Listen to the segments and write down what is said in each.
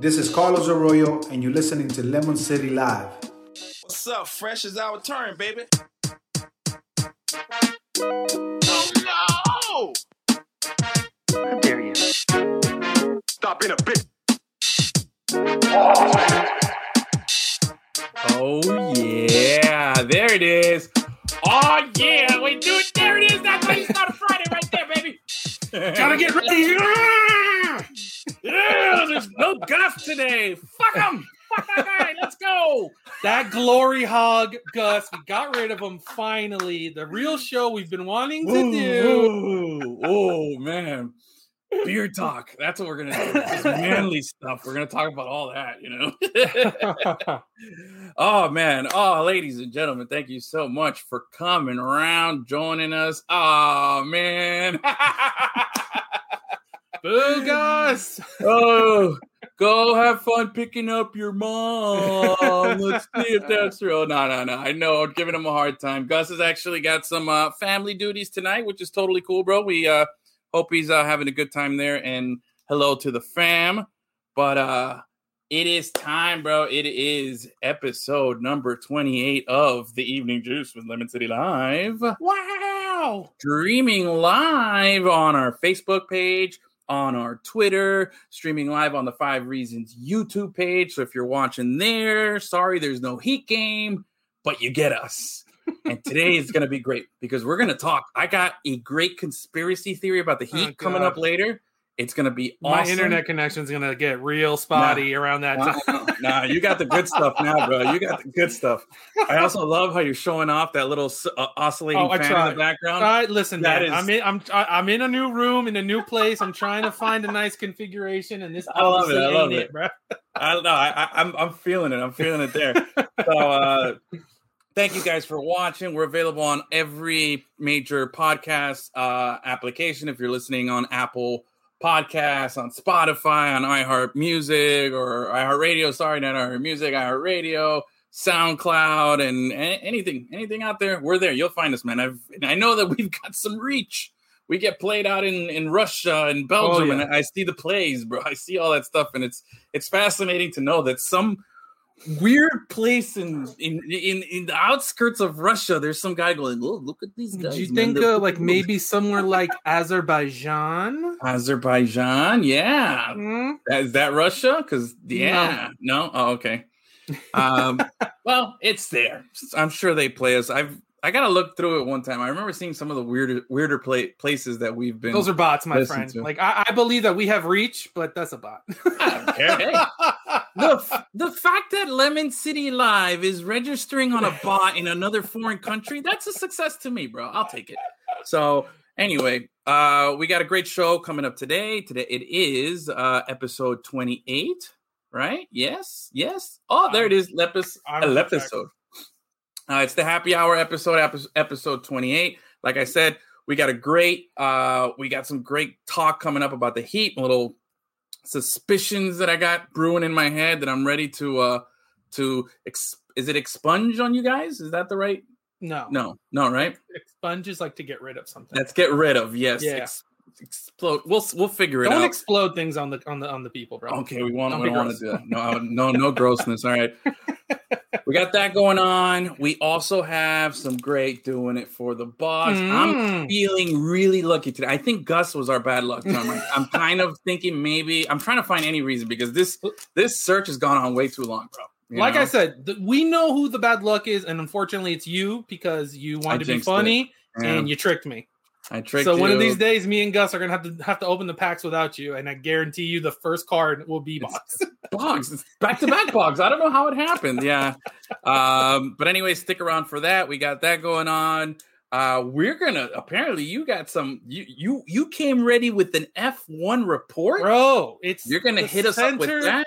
This is Carlos Arroyo, and you're listening to Lemon City Live. What's up? Fresh is our turn, baby. Oh no! How dare you? Stop being a bitch. Oh yeah, there it is. Oh yeah, we do it. There it is. That's how you start a Friday right there, baby. Gotta get ready. Yeah, yeah there's no Gus today. Fuck him. Fuck that guy. Let's go. That glory hog, Gus. We got rid of him finally. The real show we've been wanting to do. Ooh, oh man. Beer talk. That's what we're gonna do. This manly stuff. We're gonna talk about all that, you know. oh man. Oh, ladies and gentlemen, thank you so much for coming around, joining us. Oh man. Boo, Gus. oh, go have fun picking up your mom. Let's see if that's real. No, no, no. I know I'm giving him a hard time. Gus has actually got some uh, family duties tonight, which is totally cool, bro. We uh hope he's uh, having a good time there and hello to the fam but uh it is time bro it is episode number 28 of the evening juice with lemon city live Wow. streaming live on our facebook page on our twitter streaming live on the five reasons youtube page so if you're watching there sorry there's no heat game but you get us and today is going to be great because we're going to talk. I got a great conspiracy theory about the Heat Oh, coming up later. It's going to be My awesome. internet connection's gonna get real spotty around that Nah, time. nah, you got the good stuff now, bro. You got the good stuff. I also love how you're showing off that little uh, oscillating Oh, I fan in tried. the background. All right, listen, That man. is- I'm in. I'm. I- I'm in a new room in a new place. I'm trying to find a nice configuration, and this I love it, I love ain't it. bro. I don't know. I, I, I'm I'm feeling it. I'm feeling it there. so uh, thank you guys for watching. We're available on every major podcast uh, application. If you're listening on Apple Podcasts, on Spotify, on iHeart Music or iHeart Radio. Sorry, not iHeart Music, iHeart Radio. SoundCloud and anything, anything out there, we're there. You'll find us, man. I've, I know that we've got some reach. We get played out in, in Russia oh, and Belgium, yeah. and I see the plays, bro. I see all that stuff, and it's it's fascinating to know that some weird place in in in, in the outskirts of Russia, there's some guy going, "Oh, look at these guys." Do you think uh, like maybe somewhere like Azerbaijan? Azerbaijan? Yeah, Hmm? is that Russia? Because yeah, no. Oh, okay. Um, well, it's there. I'm sure they play us. I've I gotta look through it one time. I remember seeing some of the weirder weirder play, places that we've been. Those are bots, my friend. to. Like I, I believe that we have reach, but that's a bot. I don't care. Hey, the, f- the fact that Lemon City Live is registering on a bot in another foreign country, that's a success to me, bro. I'll take it. So, anyway, uh, we got a great show coming up today. Today it is uh, episode 28, right? Yes, yes. Oh, there it is. Lepis, I'm gonna episode. Uh, it's the happy hour episode, episode 28. Like I said, we got a great, uh, we got some great talk coming up about the Heat, a little suspicions that I got brewing in my head that I'm ready to uh to ex- is it expunge on you guys? Is that the right? no, No, no, right? Sponges like to get rid of something. Let's get rid of. Yes, Yeah. ex- explode. We'll we'll figure it out. Don't explode things on the on the on the people, bro. Okay, we want Don't we don't want to do that. No, no, no grossness. All right. We got that going on. We also have some great doing it for the boss. I'm Mm. feeling really lucky today. I think Gus was our bad luck charm. I'm- I'm kind of thinking maybe I'm trying to find any reason because this this search has gone on way too long, bro. You like know? I said, th- we know who the bad luck is, and unfortunately, it's you because you wanted to be funny Yeah. and you tricked me. I tricked so one of these days, me and Gus are gonna have to have to open the packs without you, and I guarantee you, the first card will be box. Bogs, it's back to back bogs. I don't know how it happened. Yeah. Um, but anyway, stick around for that. We got that going on. Uh, we're gonna apparently you got some you you you came ready with an F1 report. Bro, it's You're gonna hit us up with that.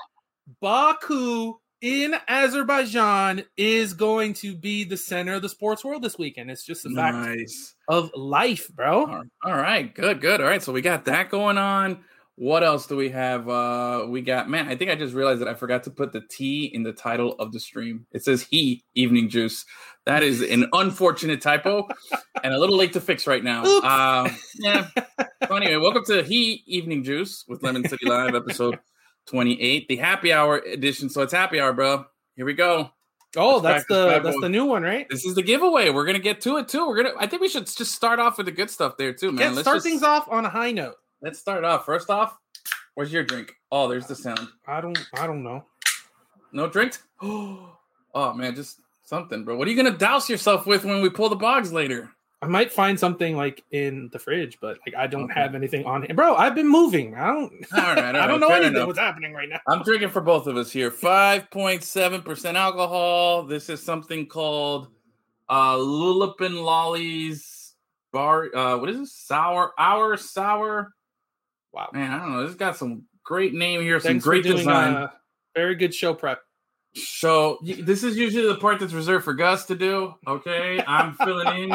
Baku in Azerbaijan is going to be the center of the sports world this weekend. It's just a fact Nice. of life, bro. All all right, good, good. All right, so we got that going on. What else do we have? Uh we got man, I think I just realized that I forgot to put the T in the title of the stream. It says he evening juice. That is an unfortunate typo and a little late to fix right now. Uh, yeah. So anyway, welcome to He Evening Juice with Lemon City Live episode 28, the happy hour edition. So it's happy hour, bro. Here we go. Oh, Let's that's the that's the new one, right? This is the giveaway. We're gonna get to it too. We're gonna. I think we should just start off with the good stuff there too, man. Let's start just- things off on a high note. Let's start off. First off, where's your drink? Oh, there's the sound. I don't I don't know. No drink. Oh man, just something, bro. What are you gonna douse yourself with when we pull the bogs later? I might find something like in the fridge, but like I don't Okay. have anything on hand. Bro, I've been moving. I don't All right, all I don't know anything enough. what's happening right now. I'm drinking for both of us here. 5.7% alcohol. This is something called uh Lulipin Lollies bar uh what is this? Sour hour sour. Wow. Man, I don't know. This has got some great name here, some great doing design. uh, very good show prep. So this is usually the part that's reserved for Gus to do. Okay, I'm filling in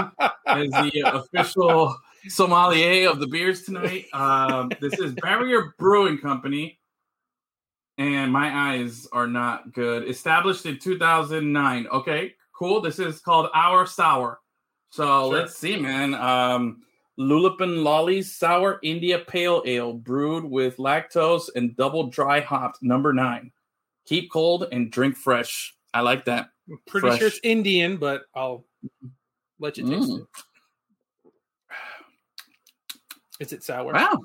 as the official sommelier of the beers tonight. Um, this is Barrier Brewing Company, and my eyes are not good. Established in 2009. Okay, cool. This is called Our Sour. So Sure. let's see, man. Um, Lulipin Lollies Sour India Pale Ale, brewed with lactose and double dry hopped, number nine. Keep cold and drink fresh. I like that. I'm pretty Fresh. sure it's Indian, but I'll let you taste Mm. it. Is it sour? Wow.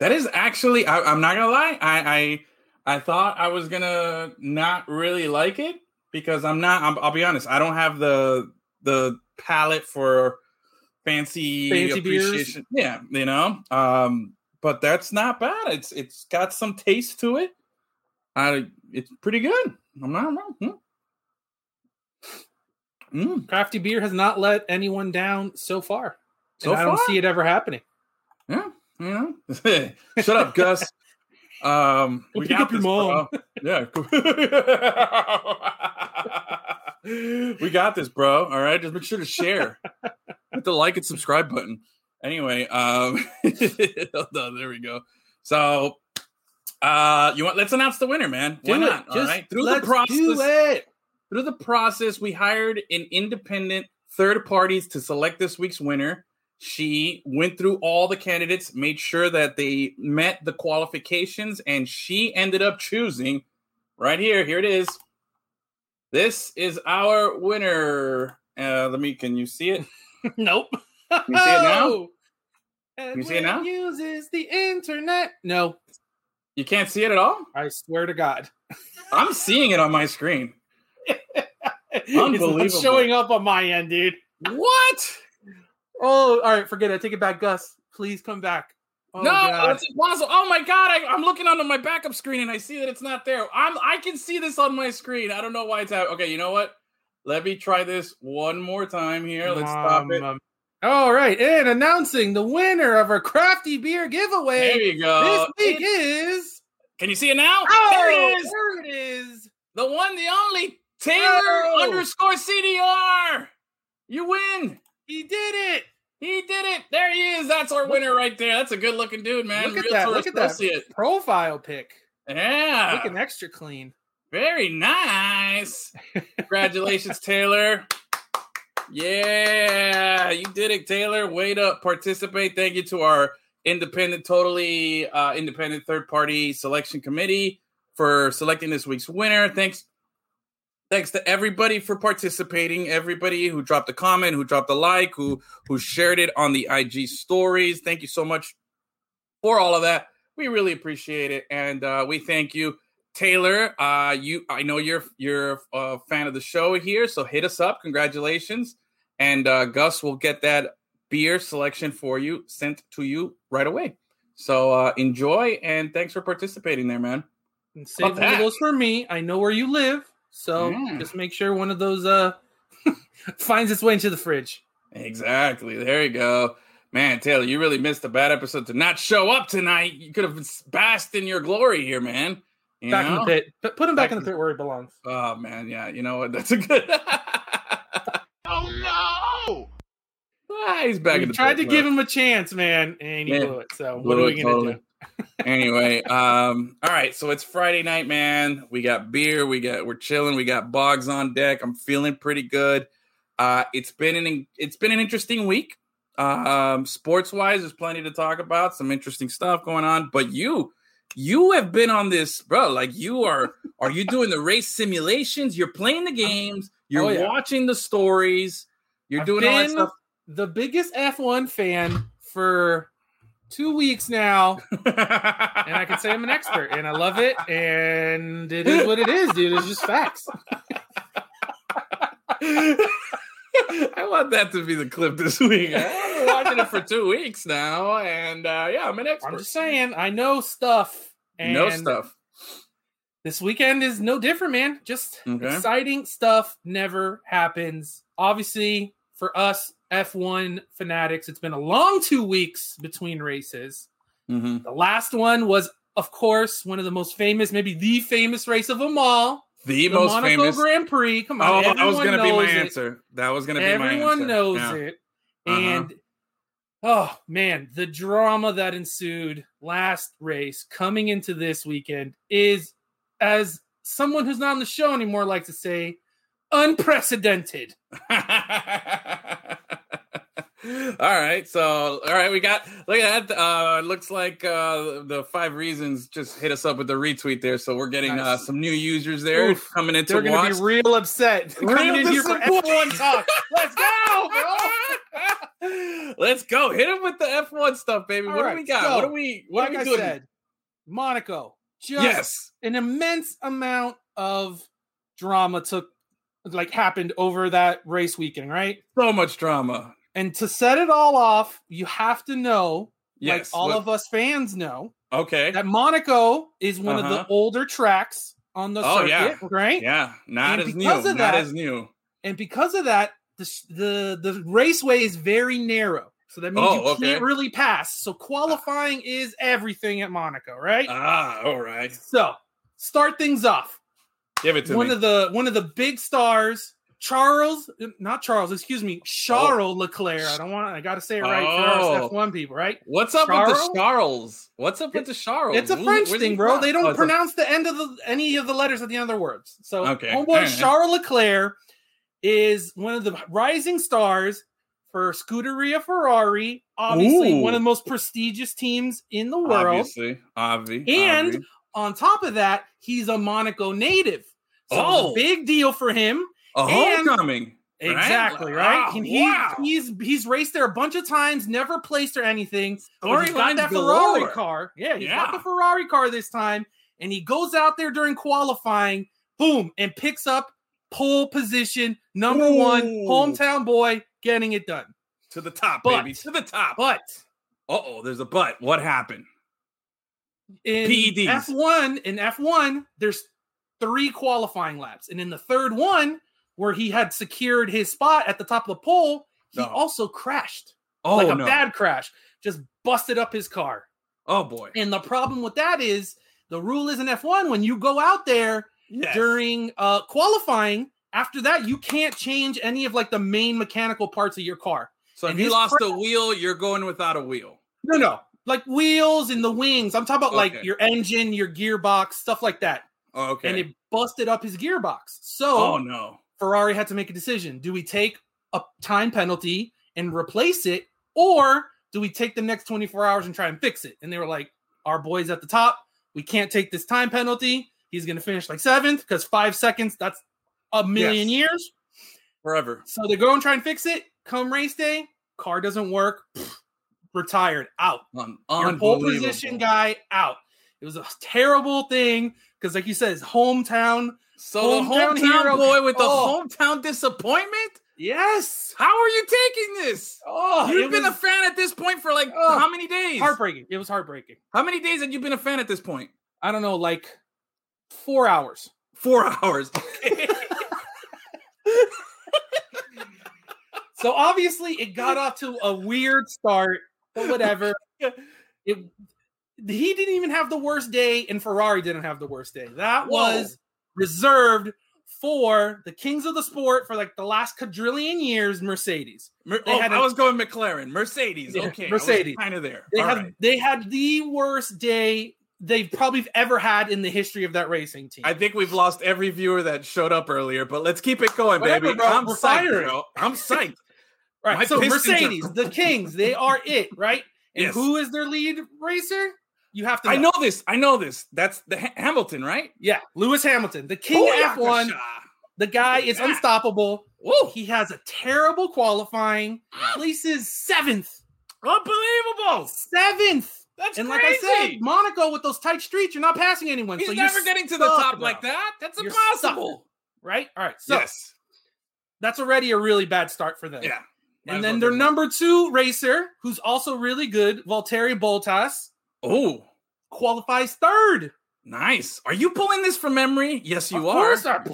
That is actually I, I'm not gonna lie. I, I I thought I was gonna not really like it because I'm not. I'm, I'll be honest. I don't have the the palate for fancy, Fancy beers? Yeah, you know. Um, but that's not bad. It's it's got some taste to it. I it's pretty good. I'm not wrong. Hmm. Mm, Crafty beer has not let anyone down so far. so and I don't far? see it ever happening. Yeah, know. Shut up, Gus. Um, we Pick got up your this, mom. bro. Yeah. we got this, bro. All right, just make sure to share. Hit the like and subscribe button. Anyway, um, there we go. So, uh, you want? Let's announce the winner, man. Why Do not? it. All Just right. Through the process, do it. through the process, we hired an independent third parties to select this week's winner. She went through all the candidates, made sure that they met the qualifications, and she ended up choosing right here. Here it is. This is our winner. Uh, let me. Can you see it? Nope. You see it now? And You see it now? Uses the internet. No, You can't see it at all. I swear to God, I'm seeing it on my screen. it's Unbelievable. not showing up on my end, dude. What? Oh, all right, forget it. Take it back, Gus. Please come back. Oh, no, God. it's impossible. Oh my god, I, I'm looking onto my backup screen and I see that it's not there. I'm I can see this on my screen. I don't know why it's out. Okay, you know what? Let me try this one more time here. Let's stop it. All right, and announcing the winner of our crafty beer giveaway. There you go. this week It- is Can you see it now? oh, there it is. There it is. The one, the only Taylor Oh. underscore CDR. You win. He did it. He did it. There he is. That's our winner right there. That's a good looking dude, man. Look at Real that. Look at that associate. profile pic. Yeah. Looking extra clean. Very nice. Congratulations, Taylor. Yeah, you did it, Taylor. Way to participate. Thank you to our independent, totally uh, independent third party selection committee for selecting this week's winner. Thanks. Thanks to everybody for participating. Everybody who dropped a comment, who dropped a like, who who shared it on the IG stories. Thank you so much for all of that. We really appreciate it, and uh, we thank you. Taylor, uh, you I know you're you're a fan of the show here, so hit us up. Congratulations. And uh, Gus will get that beer selection for you sent to you right away. So uh, enjoy and thanks for participating there, man. And save About one of that? those for me. I know where you live, so Yeah. just make sure one of those uh finds its way into the fridge. Exactly. There you go. Man, Taylor, you really missed a bad episode to not show up tonight. You could have basked in your glory here, man. You back in the pit. But put him back, Back in the pit where he belongs. Oh man, yeah. You know what? That's a good. Oh no! ah, he's back We in the tried to give him a chance, man, and he Yeah. blew it. So what are we gonna totally. do? anyway, um, all right, so it's Friday night, man. We got beer, we got we're chilling, we got bogs on deck. I'm feeling pretty good. Uh, it's been an it's been an interesting week. Um, sports wise, there's plenty to talk about, some interesting stuff going on. But you, you have been on this, bro. Like you are. Are you doing the race simulations? You're playing the games. You're Oh, yeah. watching the stories. You're I've doing all that stuff. the biggest F1 fan for two weeks now, and I can say I'm an expert, and I love it, and it is what it is, dude. It's just facts. I want that to be the clip this week. I've been watching it for two weeks now, and uh, yeah, I'm an expert. I'm just saying, I know stuff. And no stuff. This weekend is no different, man. Just Okay. exciting stuff never happens. Obviously, for us F1 fanatics, it's been a long two weeks between races. hmm The last one was, of course, one of the most famous, maybe the famous race of them all, The, the most Monaco famous. Grand Prix. Come on, Oh, that was going to be my it. answer. That was going to be my answer. Everyone knows Yeah. it. Uh-huh. And oh man, the drama that ensued last race coming into this weekend is, as someone who's not on the show anymore likes to say, unprecedented. all right, so all right, we got look at that. Uh, looks like uh, the five reasons just hit us up with the retweet there, so we're getting uh, some new users there Oof. coming into They're going watch. to be real upset Real coming in here for. F1 talk. Let's go, bro. Let's go. Hit him with the F1 stuff, baby. All what right, do we got? so, what do we what like are we I doing? said, Monaco. Just yes. an immense amount of drama took like happened over that race weekend, right? So much drama. And to set it all off, you have to know, Yes. like all what- of us fans know, Okay. that Monaco is one of Uh-huh. the older tracks on the Oh, circuit, yeah. right? Yeah. Not And as new. of Not that- as new. And because of that, the the the raceway is very narrow. So that means Oh, you okay. can't really pass. So qualifying is everything at Monaco, right? Ah, all right. so start things off. Give it to one me. of the one of the big stars, Charles, not Charles, excuse me, oh. Charles Leclerc. I don't want. I got to say it right for Oh. us F1 people, right? What's up with the Charles? What's up with the Charles? It's a French where's thing, bro. from? They don't Oh, it's a- pronounce the end of the any of the letters at the end of their words. So, Okay, homeboy alright. Charles Leclerc is one of the rising stars for Scuderia Ferrari. Obviously, Ooh. one of the most prestigious teams in the world. Obviously, Avi. And Avi. on top of that, he's a Monaco native. So Oh. big deal for him. A and- homecoming. Right? Exactly, right? and he, wow. he's he's raced there a bunch of times, never placed or anything. But he's got that galore. Ferrari car. Yeah, he's Yeah. got the Ferrari car this time, and he goes out there during qualifying, boom, and picks up pole position, number one, hometown boy, getting it done. to the top, But- baby, to the top. But Uh oh, there's a but. What happened? in PEDs. F1, in F1, there's three qualifying laps, and in the third one, where he had secured his spot at the top of the pole, he No. also crashed. Oh like a no! bad crash, just busted up his car. oh boy! And the problem with that is the rule is in F1 when you go out there Yes. during uh qualifying, after that you can't change any of like the main mechanical parts of your car. so if you lost cra- a wheel, you're going without a wheel. No, no. Like wheels and the wings. I'm talking about like your engine, your gearbox, stuff like that. Oh, okay. And it busted up his gearbox. So oh no! Ferrari had to make a decision. Do we take a time penalty and replace it, or do we take the next 24 hours and try and fix it? And they were like, Our boy's at the top. We can't take this time penalty. He's going to finish like seventh because five seconds, that's a million years. Forever. So they go and try and fix it. Come race day, car doesn't work. pfft, retired, out. Un- Your pole position guy, out. It was a terrible thing because, like you said, his hometown. So the Hometown hometown hero- boy with the Oh. hometown disappointment. Yes. How are you taking this? Oh, You've been a fan at this point for like Oh. how many days? heartbreaking. It was heartbreaking. How many days had you been a fan at this point? I don't know, like four hours. Four hours. So obviously it got off to a weird start, but whatever. It he didn't even have the worst day, and Ferrari didn't have the worst day. That Whoa. was reserved for the kings of the sport for like the last quadrillion years, Mercedes. Mer- oh, had I a- was going McLaren, Mercedes. Yeah, Okay, Mercedes. kind of there. They All had right. they had the worst day they've probably ever had in the history of that racing team. I think we've lost every viewer that showed up earlier, but let's keep it going, Whatever, baby. bro. I'm psyched, firing. bro. I'm psyched. All right, My so Pistons are- Mercedes, the Kings, they are it, right? And Yes. who is their lead racer? You have to. I know this. I know this. That's the Ha- Hamilton, right? Yeah, Lewis Hamilton, the king of F1. The guy is Yeah. unstoppable. Woo. He has a terrible qualifying. Ah. Places seventh, Unbelievable. seventh. That's And crazy. like I said, Monaco with those tight streets, you're not passing anyone. He's so you're never getting to the top like that. That's You're impossible. right? All right, so yes. that's already a really bad start for them. Yeah. Might And then well their number two racer, who's also really good, Valtteri Bottas, Oh, qualifies third. nice. Are you pulling this from memory? Yes, you of are. Come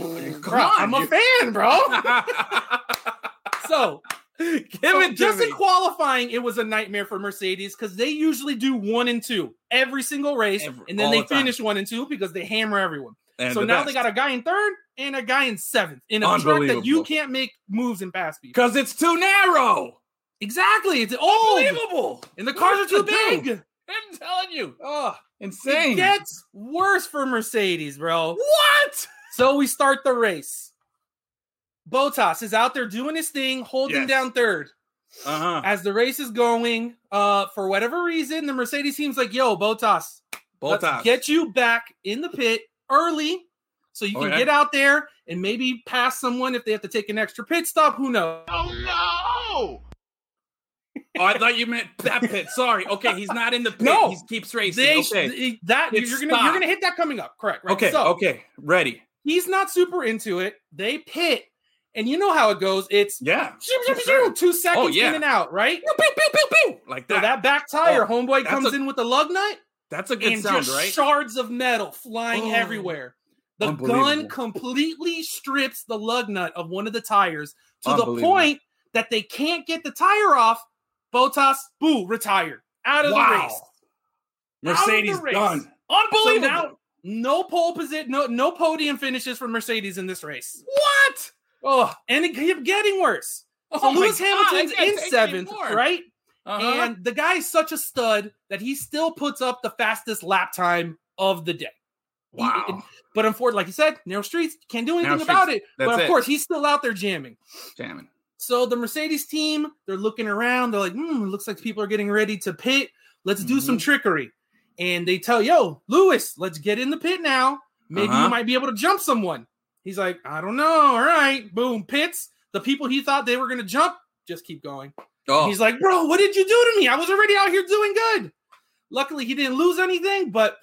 bro, on, I'm a fan, bro. so, Give it to just me. in qualifying, it was a nightmare for Mercedes because they usually do one and two every single race, Every- and then they the time. finish one and two because they hammer everyone. And so the now best. they got a guy in third and a guy in seventh in a track that you can't make moves and pass people. because it's too narrow. Exactly, it's old, Unbelievable. and the cars are too big. do? Big. I'm telling you. Oh, Insane. It gets worse for Mercedes, bro. what? So we start the race. Bottas is out there doing his thing, holding Yes. down third. Uh-huh. As the race is going, uh, for whatever reason, the Mercedes team's like, yo, Bottas, let's get you back in the pit early so you Oh, can yeah? get out there and maybe pass someone if they have to take an extra pit stop. Who knows? Oh Oh, I thought you meant that pit. Sorry. Okay, he's not in the pit. No. he keeps racing. They okay. th- that It's you're gonna you're gonna hit that coming up. Correct. Right. okay. So, okay. Ready. he's not super into it. They pit, and you know how it goes. It's Yeah. Shoo, shoo, shoo, two seconds Oh, yeah. in and out, right? Pew, pew, pew. Like So that. that back tire, Oh, homeboy comes a- in with the lug nut That's a good and sound, just right? shards of metal flying Oh, everywhere. The gun completely strips the lug nut of one of the tires to the point that they can't get the tire off. Bottas, boo, retired out of the race. Mercedes race. done. So Unbelievable. now, no pole position, no no podium finishes for Mercedes in this race. what? Oh, and it kept getting worse. So Oh my Lewis God, Hamilton's in seventh, right? Uh-huh. And the guy is such a stud that he still puts up the fastest lap time of the day. He- wow. but unfortunately, like you said, narrow streets, can't do anything Narrow about streets. it. That's but of it. course, he's still out there jamming. Jamming. So the Mercedes team, they're looking around. They're like, hmm, looks like people are getting ready to pit. Let's do some Mhm. trickery. And they tell, yo, Lewis, let's get in the pit now. Maybe Uh-huh. you might be able to jump someone. He's like, I don't know. All right. Boom, pits. The people he thought they were going to jump just keep going. Oh, He's like, bro, what did you do to me? I was already out here doing good. Luckily, he didn't lose anything, but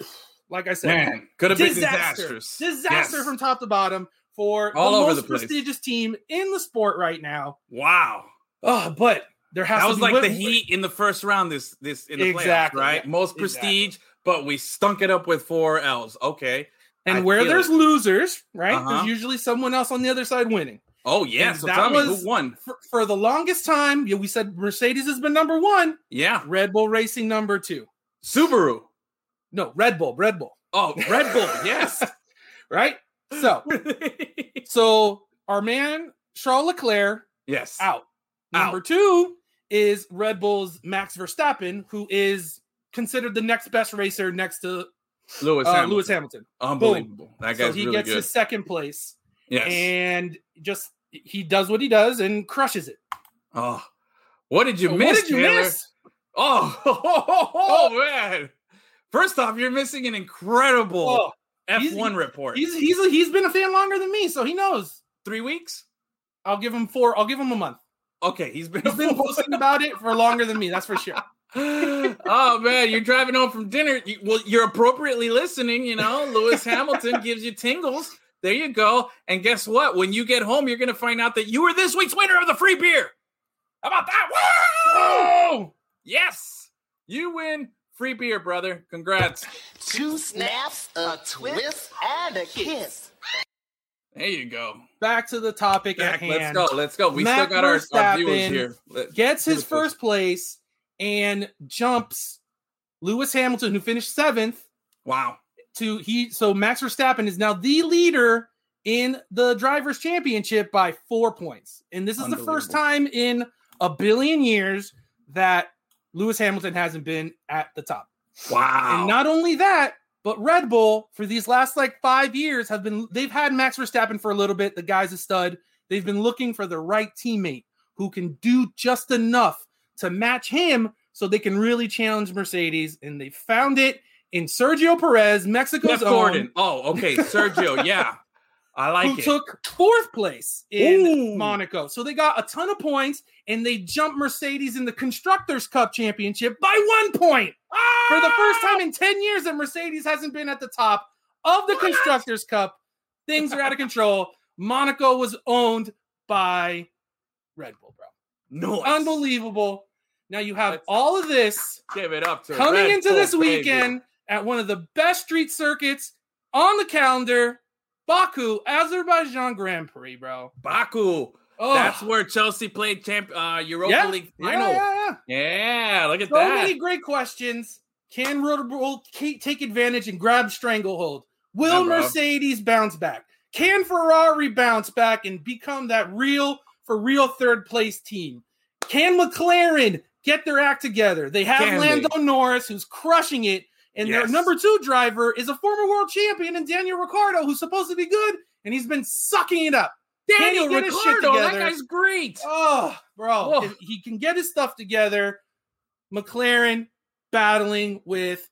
like I said, man, could have been disastrous. disaster Yes. from top to bottom for All the over most the place. prestigious team in the sport right now. Wow. Oh, but there has That to was be like the Heat in the first round. This this in the Exactly, playoffs, right? yeah, Most exactly. prestige, but we stunk it up with four L's. Okay. and I where there's it. losers, right? Uh-huh. There's usually someone else on the other side winning. Oh yeah. And So that tell me was- who won? For, for the longest time, yeah, we said Mercedes has been number one, Yeah. Red Bull Racing number two. Subaru. No, Red Bull, Red Bull, Oh, Red Bull. Yes. right? So, so our man Charles Leclerc yes. out. Number Out. two is Red Bull's Max Verstappen, who is considered the next best racer next to Lewis uh, Hamilton. Lewis Hamilton. Unbelievable. That So he really gets good. his second place, yes. and just he does what he does and crushes it. oh. What did you So miss, what did you Taylor? miss? Oh, oh, man. First off, you're missing an incredible Oh, F1 report. he's he's he's been a fan longer than me, so he knows. Three weeks? I'll give him four. I'll give him a month. Okay, he's been, He's been posting about it for longer than me. That's for sure. oh man, you're driving home from dinner. You, well, you're appropriately listening. You know, Lewis Hamilton gives you tingles. There you go. And guess what? When you get home, you're going to find out that you were this week's winner of the free beer. How about that? Woo! Yes, you win free beer, brother. Congrats. Two snaps, a twist, and a kiss. There you go. Back to the topic Back, at hand. let's go. Let's go. We Max still got our, our viewers here. Let- Gets his first? first place and jumps Lewis Hamilton, who finished seventh, Wow. to he. So Max Verstappen is now the leader in the drivers' championship by four points, and this is the first time in a billion years that Lewis Hamilton hasn't been at the top. Wow. And not only that, but Red Bull for these last like five years have been they've had Max Verstappen for a little bit. The guy's a stud. They've been looking for the right teammate who can do just enough to match him so they can really challenge Mercedes. And they found it in Sergio Perez, Mexico's Jeff own, Gordon. Oh, okay. Sergio. yeah. I like who it. took fourth place in Ooh. Monaco. So they got a ton of points and they jumped Mercedes in the Constructors' Cup championship by one point. For the first time in 10 years that Mercedes hasn't been at the top of the Constructors' Cup, things are out of control. Monaco was owned by Red Bull, bro. no. Unbelievable. Now you have Let's- all of this Give it up to coming Red into Bull, this baby. weekend at one of the best street circuits on the calendar, Baku, Azerbaijan Grand Prix, bro. Baku. Oh, That's where Chelsea played champ uh Europa yeah, League final. yeah, yeah. Yeah, look at So that. So many great questions. Can Red Bull take advantage and grab stranglehold? Will. Mercedes bounce back? Can Ferrari bounce back and become that real for real third place team? Can McLaren get their act together? They have Can Lando Norris who's crushing it, and their number two driver is a former world champion in Daniel Ricciardo, who's supposed to be good, and he's been sucking it up. Daniel Can he get his shit Ricciardo, that guy's great. Oh, bro, Oh. he can get his stuff together. McLaren battling with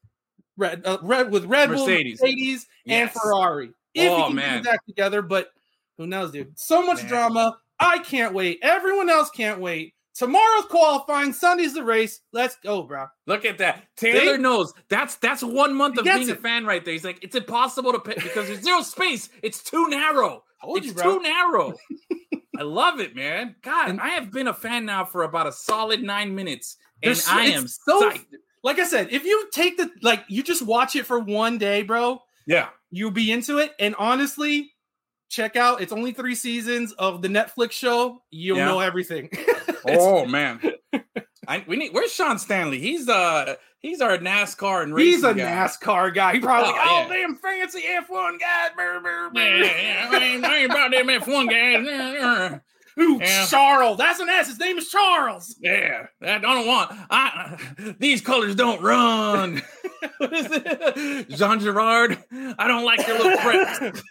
Red, uh, Red with Red Mercedes. Bull, Mercedes, and Yes. Ferrari. If Oh, he can man. that together, but who knows, dude? So much Man. drama. I can't wait. Everyone else can't wait. Tomorrow's qualifying. Sunday's the race. Let's go, bro. Look at that. Taylor See? knows. That's that's one month He of being a fan right there. He's like, it's impossible to pick because there's zero space. It's too narrow. Told it's you, too narrow. I love it, man. God, And- I have been a fan now for about a solid nine minutes, and so- I am so- psyched. Like I said, if you take the like, you just watch it for one day, bro. Yeah. you'll be into it. And honestly, check out it's only three seasons of the Netflix show. You'll Yeah. know everything. Oh man. I, we need. Where's Sean Stanley? He's uh he's our NASCAR and racing He's a guy. NASCAR guy. He probably Oh, like, oh, yeah. damn fancy F1 guy. Brr, brr, brr." Yeah, I ain't, I ain't about them F1 guys. Ooh, Yeah. Charles. That's an S. His name is Charles. Yeah, I don't want. I these colors don't run. what is it? Jean Girard. I don't like your little preps.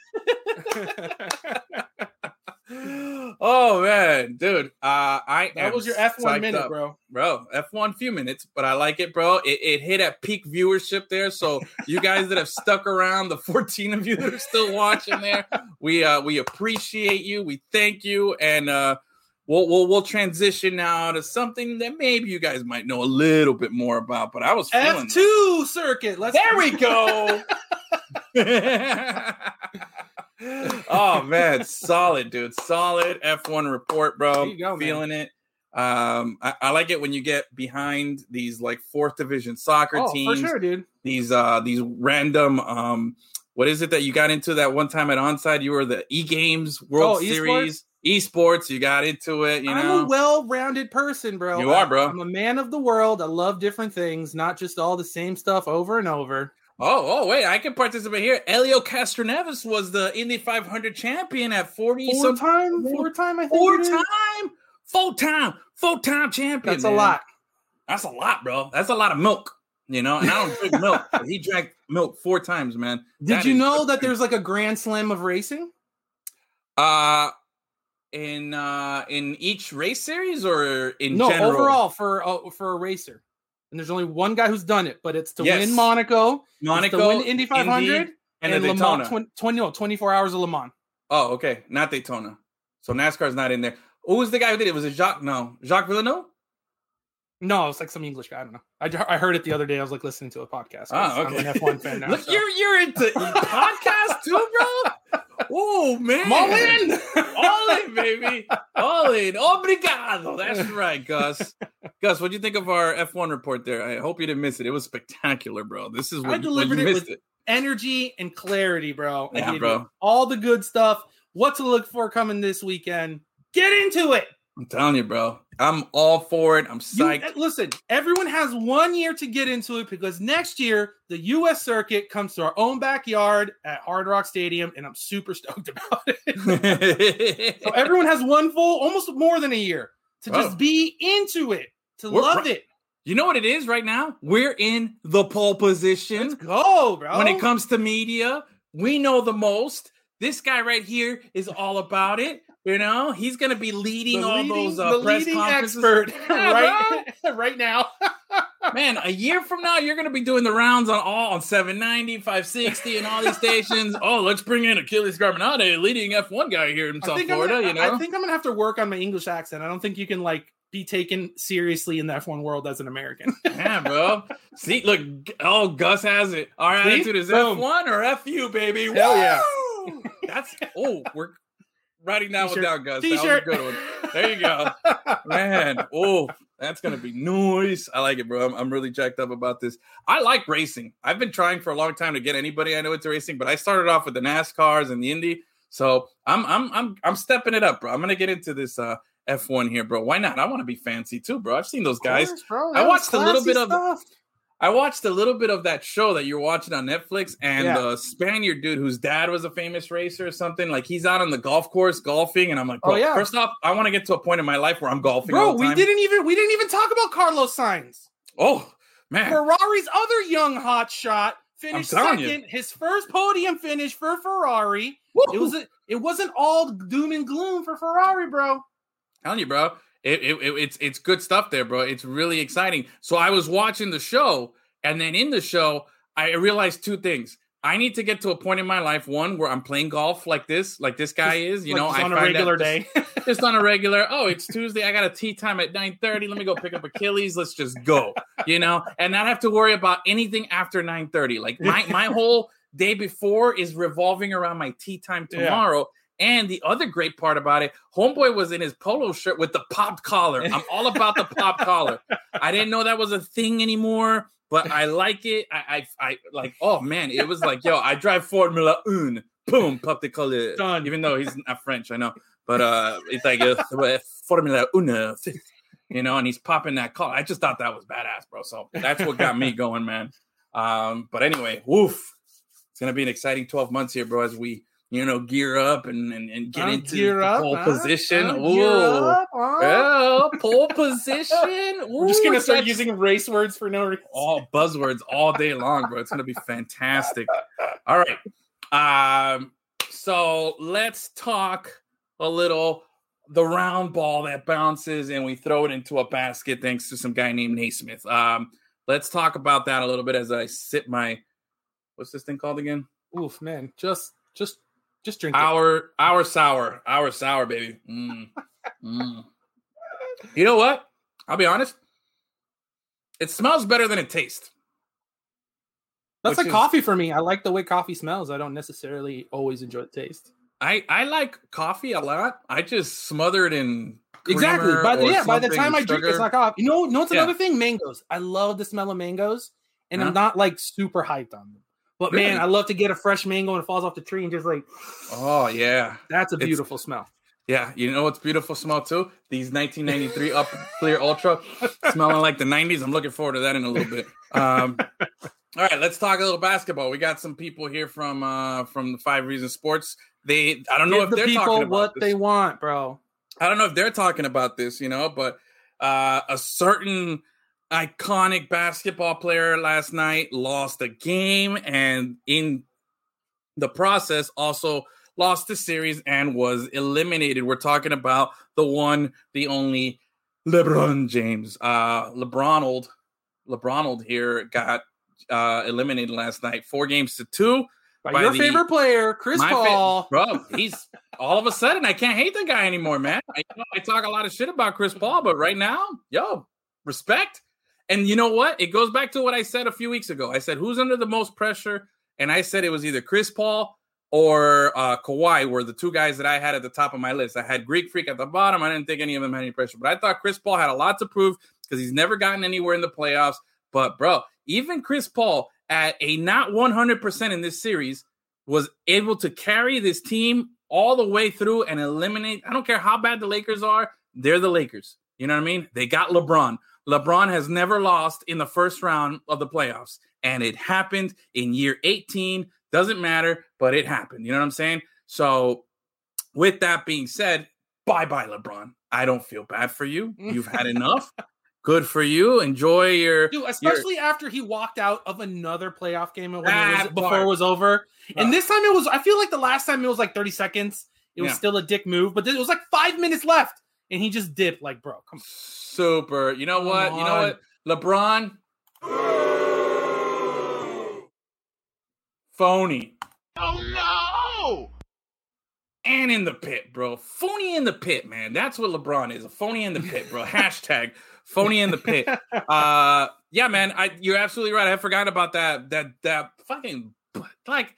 oh man, dude. Uh, I That was your F1 minute, up. bro. bro. F1 few minutes, but I like it, bro. It, it hit at peak viewership there. So you guys that have stuck around, the 14 of you that are still watching there, we uh we appreciate you. We thank you, and uh we'll we'll we'll transition now to something that maybe you guys might know a little bit more about. But I was feeling F2 circuit. Let's there we go. oh man, solid, dude. Solid F1 report, bro. Go, man. Feeling it. Um, I, I like it when you get behind these like fourth division soccer Oh, for teams. sure, dude. These uh these random um what is it that you got into that one time at onside? You were the e games World Oh? Series esports. You got into it, you I'm know. a well-rounded person, bro. You are, bro. I'm a man of the world. I love different things, not just all the same stuff over and over. Oh, oh, wait, I can participate here. Helio Castroneves was the Indy 500 champion at 40 Four time, four time, I think. four time, full time, full time champion. That's a lot. That's a lot, bro. That's a lot of milk, you know. And I don't drink milk. but he drank milk four times, man. Did That you know that there's like a grand slam of racing? uh in uh in each race series or in no, general? overall for uh, for a racer. And there's only one guy who's done it, but it's to Yes. win Monaco, Monaco, to win Indy 500, Indy, and, and, the Le Daytona. Mans 20, 20, no, 24 hours of Le Mans. Oh, okay, not Daytona. So NASCAR's not in there. Who was the guy who did it? Was it Jacques? No, Jacques Villeneuve. No, it's like some English guy. I don't know. I, I heard it the other day. I was like listening to a podcast. Oh, okay. I'm an F1 fan now. Look, so. you're you're into podcasts too, bro. Oh man, all in. all in, baby, all in. Obrigado. That's right, Gus. Gus, what do you think of our F1 report there? I hope you didn't miss it. It was spectacular, bro. This is what, you- delivered you it missed with- it. Energy and clarity, bro. Yeah, bro. all the good stuff. What to look for coming this weekend. Get into it. I'm telling you, bro. I'm all for it. I'm You- psyched. listen, everyone has one year to get into it because next year the U.S. circuit comes to our own backyard at Hard Rock Stadium, and I'm super stoked about it. so everyone has one full, almost more than a year to Bro. just oh. be into it, to We're love it. you know what it is right now? We're in the pole position. Let's go, bro. when it comes to media, we know the most. This guy right here is all about it. You know, he's gonna be leading the all leading, those uh, the press leading conferences. expert Yeah, right, right now. Man, a year from now, you're going to be doing the rounds on all on 790, 560, and all these stations. oh, let's bring in Achilles Garbinade, leading F1 guy here in South Florida. gonna, you know, I think I'm gonna have to work on my English accent. I don't think you can like be taken seriously in the F1 world as an American. yeah, bro. See, look, oh, Gus has it. Our See? attitude is Boom. F1 or FU, baby. Hell yeah. That's oh, we're writing that one T-shirt. down. That was a T-shirt. good one. There you go. Man, oh, that's gonna be noise. I like it, bro. I'm, I'm really jacked up about this. I like racing. I've been trying for a long time to get anybody I know into racing, but I started off with the NASCARs and the Indy. So I'm I'm I'm I'm stepping it up, bro. I'm gonna get into this uh F1 here, bro. Why not? I want to be fancy too, bro. I've seen those guys. Course, bro. I That watched a little bit of- stuff. I watched a little bit of that show that you're watching on Netflix, and Yeah. the Spaniard dude whose dad was a famous racer or something, like he's out on the golf course golfing, and I'm like, Oh, yeah. first off, I want to get to a point in my life where I'm golfing. Bro, we didn't even we didn't even talk about Carlos Sainz. Oh man, Ferrari's other young hot shot finished second. you. His first podium finish for Ferrari. It was a, it wasn't all doom and gloom for Ferrari, bro. telling you, bro. It, it, it- it's it's good stuff there, bro. It's really exciting. So I was watching the show, and then in the show, I realized two things. I need to get to a point in my life, one where I'm playing golf like this, like this guy is. You Like, know, just I on a regular day. just, just on a regular. Oh, it's Tuesday. I got a tee time at nine thirty. Let me go pick up Achilles. Let's just go. You know, and not have to worry about anything after nine thirty. Like my my whole day before is revolving around my tee time Yeah. And the other great part about it, Homeboy was in his polo shirt with the popped collar. I'm all about the pop collar. I didn't know that was a thing anymore, but I like it. I, I, I like. Oh man, it was like, yo, I drive Formula One. Boom, pop the collar. Done. Even though he's not French, I know, but uh, it's like a, Formula One. You know, and he's popping that collar. I just thought that was badass, bro. So that's what got me going, man. Um, but anyway, woof. It's gonna be an exciting 12 months here, bro, as we you know gear up and and, and get Huh? into up, pole position. Ooh. Gear up? Yeah, pole position. We're just gonna start using race words for no reason. all buzzwords all day long, bro. It's gonna be fantastic. All right. Um, so let's talk a little the round ball that bounces and we throw it into a basket thanks to some guy named Naismith. Um, let's talk about that a little bit as I sip my what's this thing called again? Oof, man. Just just just drink it. Our our sour, our sour, baby. Mm. Mm. You know what? I'll be honest. It smells better than it tastes. That's like is- coffee for me. I like the way coffee smells. I don't necessarily always enjoy the taste. I I like coffee a lot. I just smother it in Exactly. By the yeah, by the time I drink, it, it's sugar. like. You know, you know what's Yeah. another thing? Mangoes. I love the smell of mangoes, and Huh? I'm not like super hyped on them. But Really? man, I love to get a fresh mango and it falls off the tree and just like Oh yeah, that's a It's- beautiful smell. yeah. You know what's beautiful smell too? These 1993 Up Clear Ultra smelling like the 90s. I'm looking forward to that in a little bit. Um, all right, let's talk a little basketball. We got some people here from uh from the Five Reasons Sports. They I don't know Give if the they're people talking about what this. they want, bro. I don't know if they're talking about this, you know, but uh, a certain iconic basketball player last night lost a game and in the process also lost the series and was eliminated. We're talking about the one, the only LeBron James. Uh LeBronald LeBronald here got uh eliminated last night, four games to two. By, By your the- favorite player, Chris My fa- Paul. bro, he's all of a sudden I can't hate the guy anymore, man. I, you know, I talk a lot of shit about Chris Paul, but right now, yo, respect. And you know what? It goes back to what I said a few weeks ago. I said, who's under the most pressure? And I said it was either Chris Paul or uh, Kawhi were the two guys that I had at the top of my list. I had Greek Freak at the bottom. I didn't think any of them had any pressure, but I thought Chris Paul had a lot to prove because he's never gotten anywhere in the playoffs. But bro, even Chris Paul at a not 100% in this series was able to carry this team all the way through and eliminate. I don't care how bad the Lakers are, they're the Lakers. You know what I mean? They got LeBron. LeBron has never lost in the first round of the playoffs, and it happened in year 18. Doesn't matter, but it happened. You know what I'm saying? So, with that being said, bye bye, LeBron. I don't feel bad for you. You've had enough. Good for you. Enjoy your. Dude, especially after he walked out of another playoff game when Ah, it was, before it was over. And this time it was, I feel like the last time it was like 30 seconds. It was Yeah. still a dick move, but it was like five minutes left. And he just dipped, like, bro, come on. Super. You know what? Come You know what? LeBron, Phony. Oh no! And in the pit, bro. Phony in the pit, man. That's what LeBron is. A phony in the pit, bro. Hashtag phony in the pit. Uh yeah, man. I you're absolutely right. I forgot about that. That that fucking like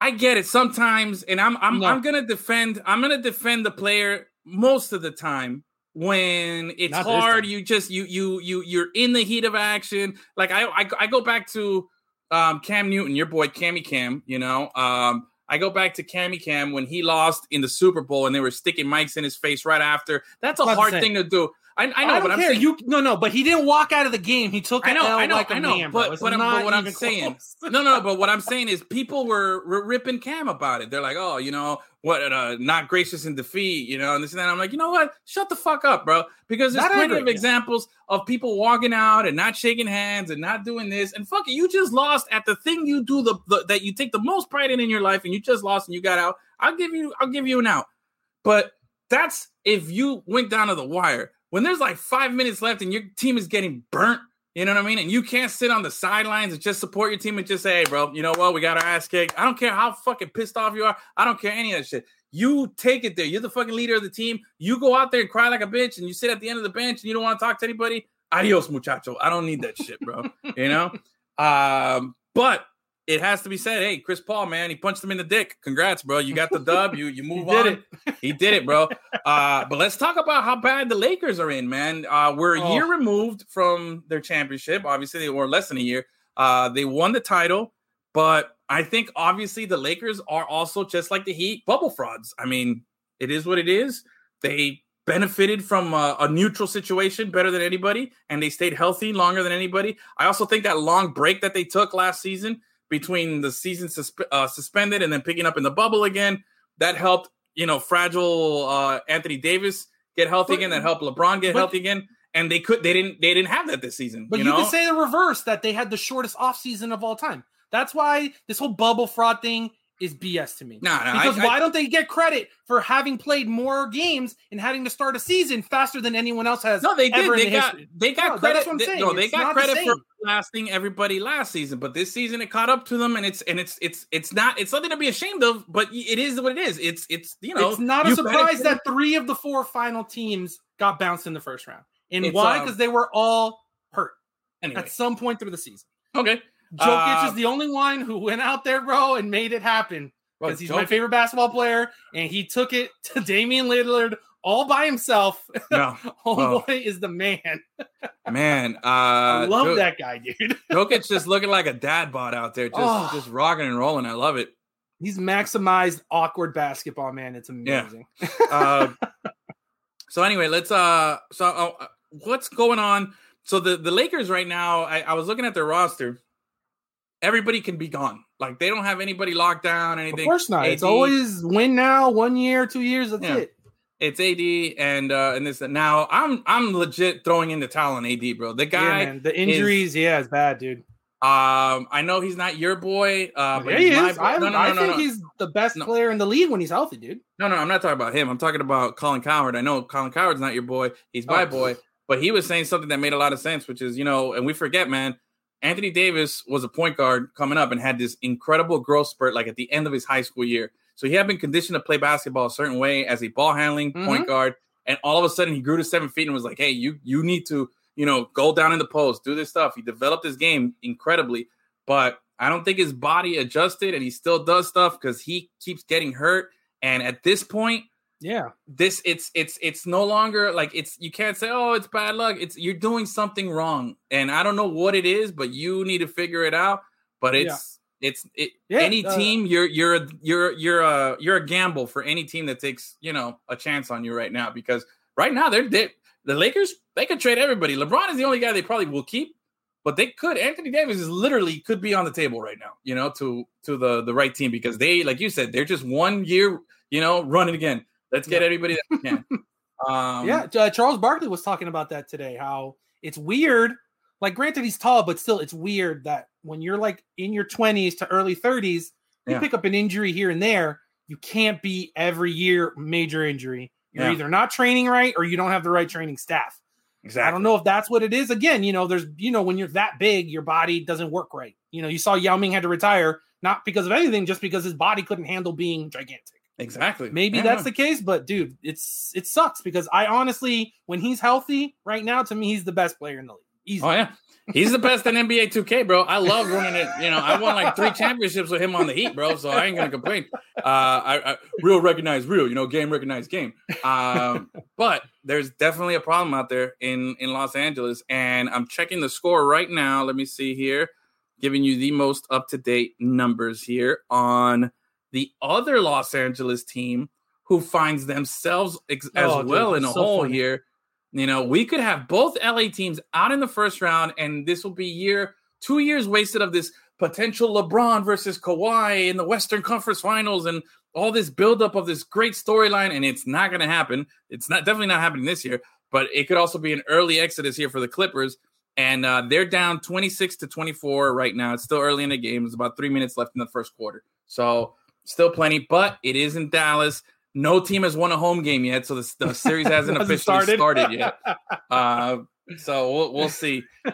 I get it sometimes, and I'm I'm No. I'm gonna defend I'm gonna defend the player most of the time when it's Not hard. You just you you you you're in the heat of action. Like I I, I go back to um Cam Newton, your boy Cammy Cam, you know. Um I go back to Cammy Cam when he lost in the Super Bowl and they were sticking mics in his face right after. That's a hard thing to do. I, I know, don't but I'm care. saying you no no, but he didn't walk out of the game. He took I know, I know, like I know, man, but but, I'm- but what I'm saying, close. no, no, but what I'm saying is people were, were ripping Cam about it. They're like, oh, you know what, uh, not gracious in defeat, you know, and this and that. I'm like, you know what, shut the fuck up, bro, because there's I plenty of yeah. examples of people walking out and not shaking hands and not doing this, and fuck it, you just lost at the thing you do the, the that you take the most pride in in your life, and you just lost and you got out. I'll give you, I'll give you an out, but that's if you went down to the wire. When there's like five minutes left and your team is getting burnt, you know what I mean? And you can't sit on the sidelines and just support your team and just say, hey, bro, you know what? We got our ass kicked. I don't care how fucking pissed off you are. I don't care any of that shit. You take it there. You're the fucking leader of the team. You go out there and cry like a bitch and you sit at the end of the bench and you don't want to talk to anybody. Adios, muchacho. I don't need that shit, bro. you know? Um, but it has to be said, hey, Chris Paul, man, he punched him in the dick. Congrats, bro. You got the dub. You you move did on. He did it, bro. Uh, but let's talk about how bad the Lakers are in, man. Uh, we're a Oh. year removed from their championship. Obviously, they were less than a year. Uh, they won the title, but I think obviously the Lakers are also just like the Heat, bubble frauds. I mean, it is what it is. They benefited from a, a neutral situation better than anybody, and they stayed healthy longer than anybody. I also think that long break that they took last season between the season susp- uh, suspended and then picking up in the bubble again that helped you know fragile uh, Anthony Davis get healthy But- again. That helped LeBron get but- healthy again. And they could they didn't they didn't have that this season. But you, you, know? could say the reverse that they had the shortest offseason of all time. That's why this whole bubble fraud thing is BS to me. Nah, nah, because I- why don't they get credit for having played more games and having to start a season faster than anyone else has? No, they did. They the got history? they got No, that's credit. what I'm they- no, they It's got not the credit for lasting everybody last season, but this season it caught up to them, and it's and it's it's it's not it's something to be ashamed of, but it is what it is. It's it's you know it's not a surprise that three of the four final teams got bounced in the first round. And It's, why? um, Because they were all hurt anyway. at some point through the season. Okay, Jokic Uh, is the only one who went out there, bro, and made it happen. Because he's my favorite basketball player, and he took it to Damian Lillard all by himself. No, Homeboy is the man. man, uh, I love Jo- that guy, dude. Jokic just looking like a dad bod out there, just Oh. just rocking and rolling. I love it. He's maximized awkward basketball, man. It's Yeah. amazing. Uh, so anyway, let's uh, so uh, what's going on? So the the Lakers right now, I, I was looking at their roster. Everybody can be gone. Like they don't have anybody locked down. Anything. Of course not. It's always win now, one year, two years. That's Yeah. it. It's AD and uh and this now I'm I'm legit throwing in the towel on AD, bro. The Yeah, guy man. The injuries, yeah, it's bad, dude. um I know he's not your boy, uh but yeah, he is. I, no, no, I no, think he's the best player in the league when he's healthy, dude. no, no, I'm not talking about him. I'm talking about Colin Cowherd. I know Colin Cowherd's not your boy. He's my Oh. boy. But he was saying something that made a lot of sense, which is, you know, and we forget, man, Anthony Davis was a point guard coming up and had this incredible growth spurt like at the end of his high school year. So he had been conditioned to play basketball a certain way as a ball handling point mm-hmm. guard. And all of a sudden he grew to seven feet and was like, hey, you you need to, you know, go down in the post, do this stuff. He developed his game incredibly, but I don't think his body adjusted and he still does stuff because he keeps getting hurt. And at this point, Yeah. this it's it's it's no longer like it's you can't say oh it's bad luck. It's you're doing something wrong. And i don't know what it is but you need to figure it out. But it's it's it Yeah, any uh, team you're you're you're you're a you're a gamble for any team that takes you know a chance on you right now because right now they're they, the lakers they could trade everybody. Lebron is the only guy they probably will keep but they could. Anthony davis is literally could be on the table right now you know to to the the right team because they like you said they're just one year you know running again let's get Yeah. everybody that we can um yeah, uh, Charles Barkley was talking about that today. How it's weird. Like, granted, he's tall, but still, it's weird that when you're like in your 20s to early 30s, you Yeah. pick up an injury here and there. You can't be every year major injury. You're Yeah. either not training right or you don't have the right training staff. Exactly. I don't know if that's what it is. Again, you know, there's you know, when you're that big, your body doesn't work right. You know, you saw Yao Ming had to retire not because of anything, just because his body couldn't handle being gigantic. Exactly. Maybe that's the case, but dude, it's it sucks because I honestly, when he's healthy right now, to me, he's the best player in the league. Easy. Oh yeah, he's the best in NBA 2K, bro. I love running it. You know, I won like three championships with him on the Heat, bro. So I ain't gonna complain. Uh, I, I real recognize real. You know, game recognize game. Um, but there's definitely a problem out there in in Los Angeles, and I'm checking the score right now. Let me see here, giving you the most up to date numbers here on the other Los Angeles team who finds themselves ex- as Oh, dude, well in a so hole funny. here. You know, we could have both LA teams out in the first round, and this will be year two years wasted of this potential LeBron versus Kawhi in the Western Conference Finals and all this buildup of this great storyline, and it's not going to happen. It's not definitely not happening this year, but it could also be an early exodus here for the Clippers. And uh, they're down 26 to 24 right now. It's still early in the game. It's about three minutes left in the first quarter. So still plenty, but it is in Dallas. No team has won a home game yet, so the, the series hasn't officially started yet. Uh, so we'll we'll see.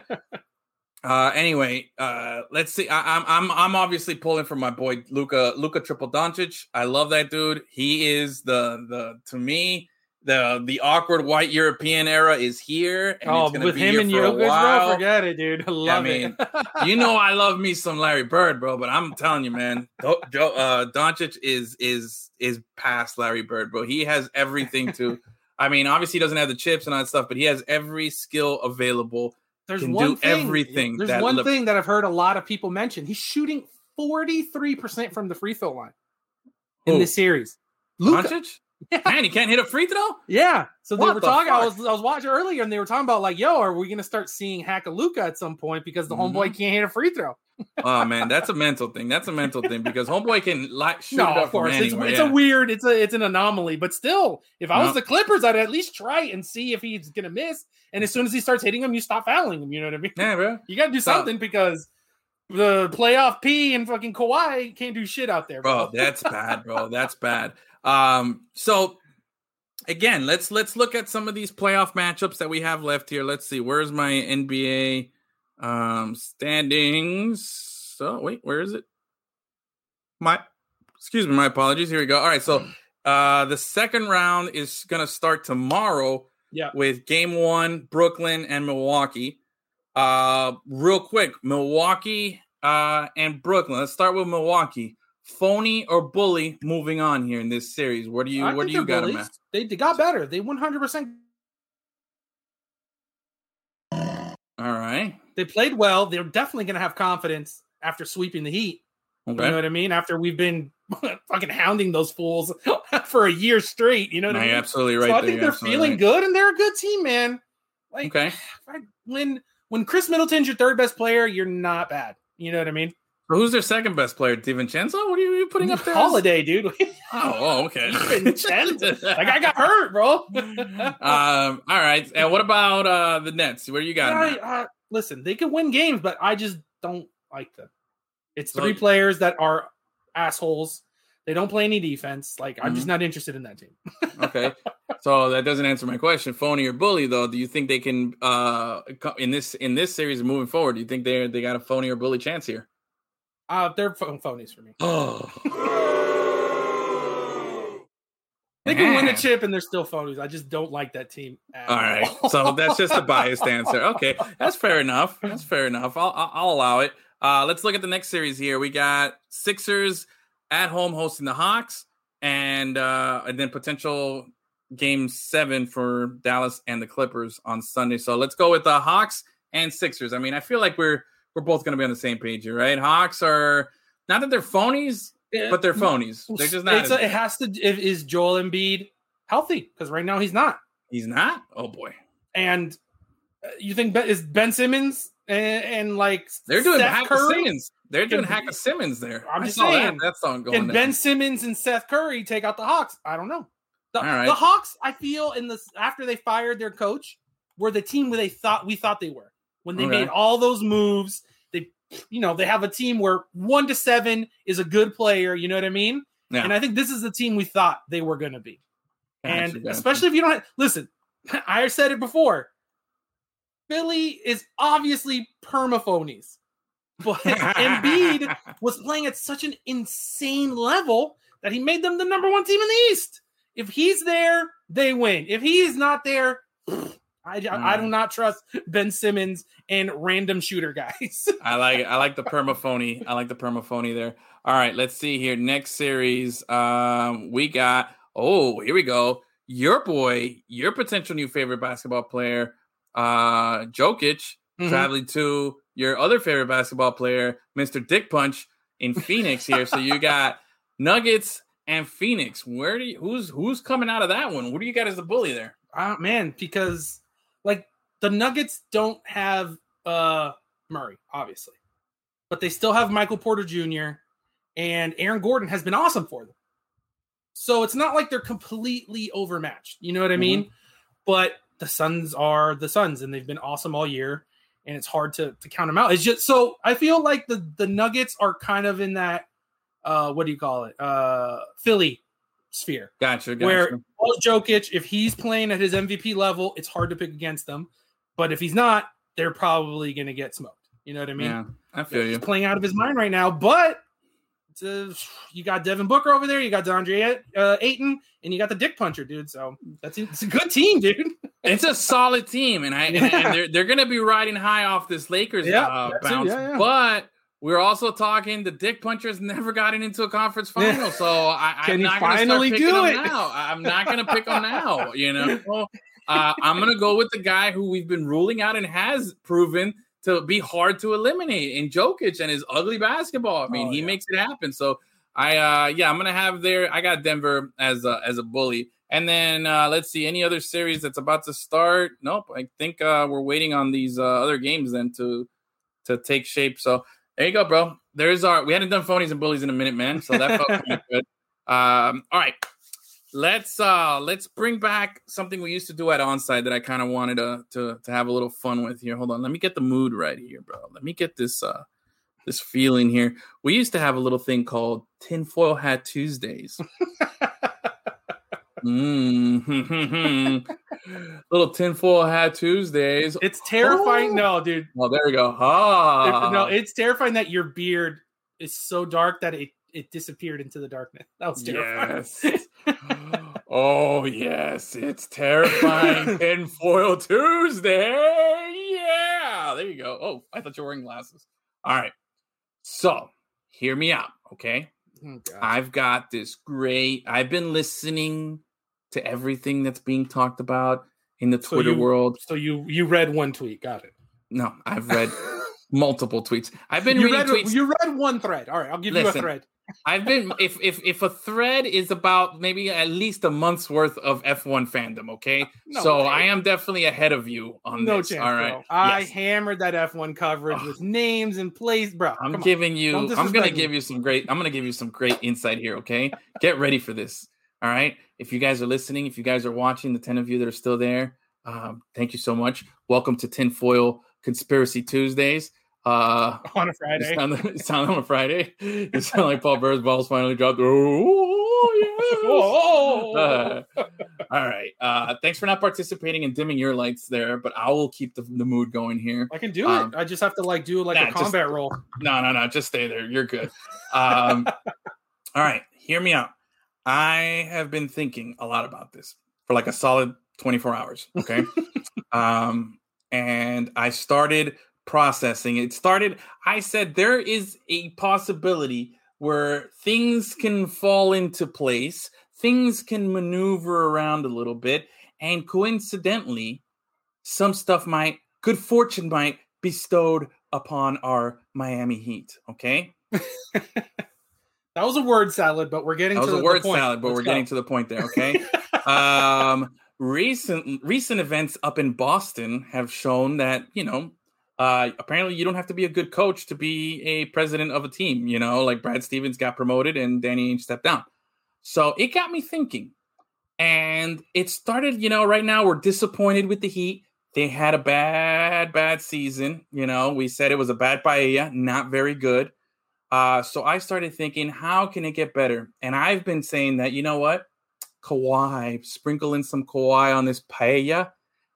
Uh, anyway, uh, let's see. I, I'm I'm I'm obviously pulling for my boy Luka Luka Triple Doncic. I love that dude. He is the the to me the the awkward white European era is here. And oh, with him and Jokic, bro, forget it, dude. I love mean, it. you know I love me some Larry Bird, bro. But I'm telling you, man, Do- Joe uh, Doncic is is is past Larry Bird, bro. He has everything to. I mean, obviously he doesn't have the chips and all that stuff, but he has every skill available. There's can one do thing, everything There's that one thing that I've heard a lot of people mention. He's shooting 43% from the free throw line in Who? this series. Luka. Doncic, man, he can't hit a free throw. Yeah. So they What were the talking. I was I was watching earlier, and they were talking about like, "Yo, are we gonna start seeing Hakaluka at some point because the Mm-hmm. homeboy can't hit a free throw?" Oh man, that's a mental thing. That's a mental thing because homeboy can like shoot no, of course, it's, anywhere. it's yeah. a weird, it's a it's an anomaly, but still, if I was No. the Clippers, I'd at least try and see if he's gonna miss. And as soon as he starts hitting him, you stop fouling him. You know what I mean? yeah, bro. You got to do So- something because the playoff P and fucking Kawhi can't do shit out there, bro. bro that's bad bro that's bad um so again let's let's look at some of these playoff matchups that we have left here. Let's see where's my nba um standings? So wait where is it? My excuse me my apologies. Here we go. All right so uh the second round is gonna start tomorrow Yeah. with game one brooklyn and milwaukee. Uh real quick milwaukee uh and brooklyn. Let's start with milwaukee phony or bully moving on here in this series where do you I where do you got them at They, they got better. They 100% all right they played well. They're definitely going to have confidence after sweeping the Heat. You know what I mean? After we've been fucking hounding those fools for a year straight. You know what no, I mean? absolutely right so I think they're feeling right. good, and they're a good team, man. Like okay when when Khris Middleton's your third best player, you're not bad. You know what I mean? So who's their second best player DiVincenzo? what are you putting up there Holiday, dude. oh, oh okay that guy got hurt, bro. um all right and what about uh the nets where you got? I- uh, listen, they can win games, but I just don't like them. It's So- three players that are assholes. They don't play any defense. Like I'm Mm-hmm. just not interested in that team. okay so that doesn't answer my question phony or bully though do you think they can uh in this in this series moving forward do you think they they got a phony or bully chance here Uh, they're pho- phonies for me. oh They can win a chip and they're still phonies. I just don't like that team. at All right, all. so that's just a biased answer. Okay, that's fair enough. That's fair enough. I'll, I'll, I'll allow it. Uh, let's look at the next series here. We got Sixers at home hosting the Hawks, and uh, and then potential game seven for Dallas and the Clippers on Sunday. So let's go with the Hawks and Sixers. I mean, I feel like we're we're both going to be on the same page here, right? Hawks are not that they're phonies, but they're phonies. They're just not. It's a- it has to. Is Joel Embiid healthy? Because right now he's not. he's not. Oh boy, And uh, you think Ben, is Ben Simmons and, and like they're doing Steph hack Curry? Simmons. They're doing hack of Simmons there. I'm just saw that. saying, That's not going. Can. Ben Simmons and Seth Curry take out the Hawks? I don't know. The, All right. the Hawks, I feel, in this after they fired their coach, were the team where they thought we thought they were when they Okay. made all those moves. They, you know, they have a team where one to seven is a good player. You know what I mean? Yeah. And I think this is the team we thought they were going to be. Gotcha, and gotcha. especially if you don't listen, I said it before. Philly is obviously permaphonies. But Embiid was playing at such an insane level that he made them the number one team in the East. If he's there, they win. If he is not there, I, I do not trust Ben Simmons and random shooter guys. I like it. I like the permaphony. I like the permaphony there. All right, let's see here. Next series, um, we got. Oh, here we go. Your boy, your potential new favorite basketball player, uh, Jokic, Mhm. traveling to your other favorite basketball player, Mr. Dick Punch, in Phoenix here. so you got Nuggets and Phoenix. Where do you, who's who's coming out of that one? What do you got as the bully there? Uh, man, because like the Nuggets don't have uh Murray, obviously, but they still have Michael Porter Jr. and Aaron Gordon has been awesome for them. So it's not like they're completely overmatched. You know what I mean? But the Suns are the Suns, and they've been awesome all year, and it's hard to to count them out. It's just so I feel like the the Nuggets are kind of in that uh what do you call it uh Philly sphere Gotcha. gotcha. where Paul Jokic, if he's playing at his MVP level, it's hard to pick against them. But if he's not, they're probably going to get smoked. You know what I mean? yeah, I feel He's you. playing out of his mind right now. But you got Devin Booker over there, you got DeAndre uh, Ayton, and you got the Dick Puncher, dude. So that's it's a good team, dude. It's a solid team, and I and, and they're they're gonna be riding high off this Lakers Yeah, uh, bounce. yeah. But we're also talking the Dick Punchers never gotten into a conference final, so I, he not gonna finally start do it? now. I'm not gonna pick them now. You know, uh, I'm gonna go with the guy who we've been ruling out and has proven to be hard to eliminate in Jokic and his ugly basketball. I mean, Oh, he yeah. makes it happen. So I uh yeah, I'm gonna have there. I got Denver as a as a bully. And then uh let's see any other series that's about to start. Nope. I think uh we're waiting on these uh, other games then to to take shape. So there you go, bro. There's our we hadn't done phonies and bullies in a minute, man. So that felt pretty good. Um, all right. Let's uh let's bring back something we used to do at onside that I kind of wanted to, to to have a little fun with here. Hold on, let me get the mood right here, bro. Let me get this uh this feeling here. We used to have a little thing called tinfoil hat Tuesdays. mm little tinfoil hat Tuesdays. It's terrifying. Oh. No, dude. Oh, there we go. Ah, no, it's terrifying that your beard is so dark that it it disappeared into the darkness. That was terrifying. Yes. oh yes, it's terrifying tinfoil Tuesday. Yeah, there you go. Oh, I thought you were wearing glasses. All right. So hear me out, okay? Oh, I've got this great. I've been listening to everything that's being talked about in the So Twitter you- world. So you you read one tweet, got it. No, I've read multiple tweets. I've been You reading read tweets. you read one thread. All right, I'll give you a thread. I've been if if if a thread is about maybe at least a month's worth of F1 fandom, okay? No so way. I am definitely ahead of you on No this. chance, all right. bro. I Yes. hammered that F1 coverage Ugh. with names and plays, bro. I'm come on. giving you I'm gonna give you some great I'm gonna give you some great insight here, okay? Get ready for this. All right. If you guys are listening, if you guys are watching, the 10 of you that are still there, um, thank you so much. Welcome to Tinfoil Conspiracy Tuesdays. Uh on a Friday. sound, you sound on a Friday. You sound like Paul Burr's balls finally dropped. Oh, yes. Uh, all right. Uh, thanks for not participating and dimming your lights there, but I will keep the, the mood going here. I can do um, it. I just have to like do like nah, a just- combat roll. No, no, no. Just stay there. You're good. Um, all right. Hear me out. I have been thinking a lot about this for like a solid 24 hours. Okay. um, and I started processing. It started, I said, there is a possibility where things can fall into place, things can maneuver around a little bit, and coincidentally, some stuff might, good fortune might be bestowed upon our Miami Heat. Okay. That was a word salad, but we're getting That was to a the word point. salad, but Let's we're go. getting to the point there. Okay. um, recent recent events up in Boston have shown that you know uh, apparently you don't have to be a good coach to be a president of a team. You know, like Brad Stevens got promoted and Danny Ainge stepped down. So it got me thinking, and it started. You know, right now we're disappointed with the Heat. They had a bad, bad season. You know, we said it was a bad paella, not very good. Uh, so I started thinking, how can it get better? And I've been saying that, you know what? Kawhi, sprinkle in some Kawhi on this paella,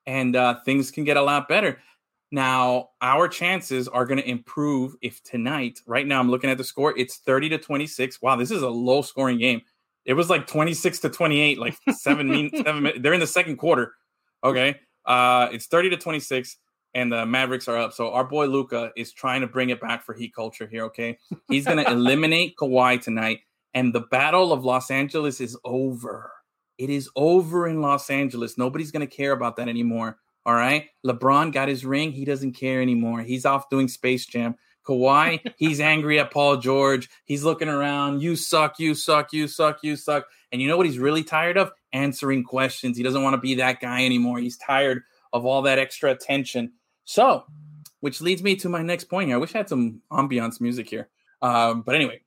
and uh, things can get a lot better. Now, our chances are going to improve if tonight, right now, I'm looking at the score, it's 30 to 26. Wow, this is a low scoring game. It was like 26 to 28, like seven, min- seven minutes. They're in the second quarter. Okay. Uh, it's 30 to 26, and the Mavericks are up. So our boy Luka is trying to bring it back for Heat culture here. Okay. He's going to eliminate Kawhi tonight, and the Battle of Los Angeles is over. It is over in Los Angeles. Nobody's going to care about that anymore. All right. LeBron got his ring. He doesn't care anymore. He's off doing Space Jam. Kawhi, he's angry at Paul George. He's looking around. You suck. You suck. You suck. You suck. And you know what he's really tired of? Answering questions. He doesn't want to be that guy anymore. He's tired of all that extra attention. So, which leads me to my next point here. I wish I had some ambiance music here. Um, but anyway,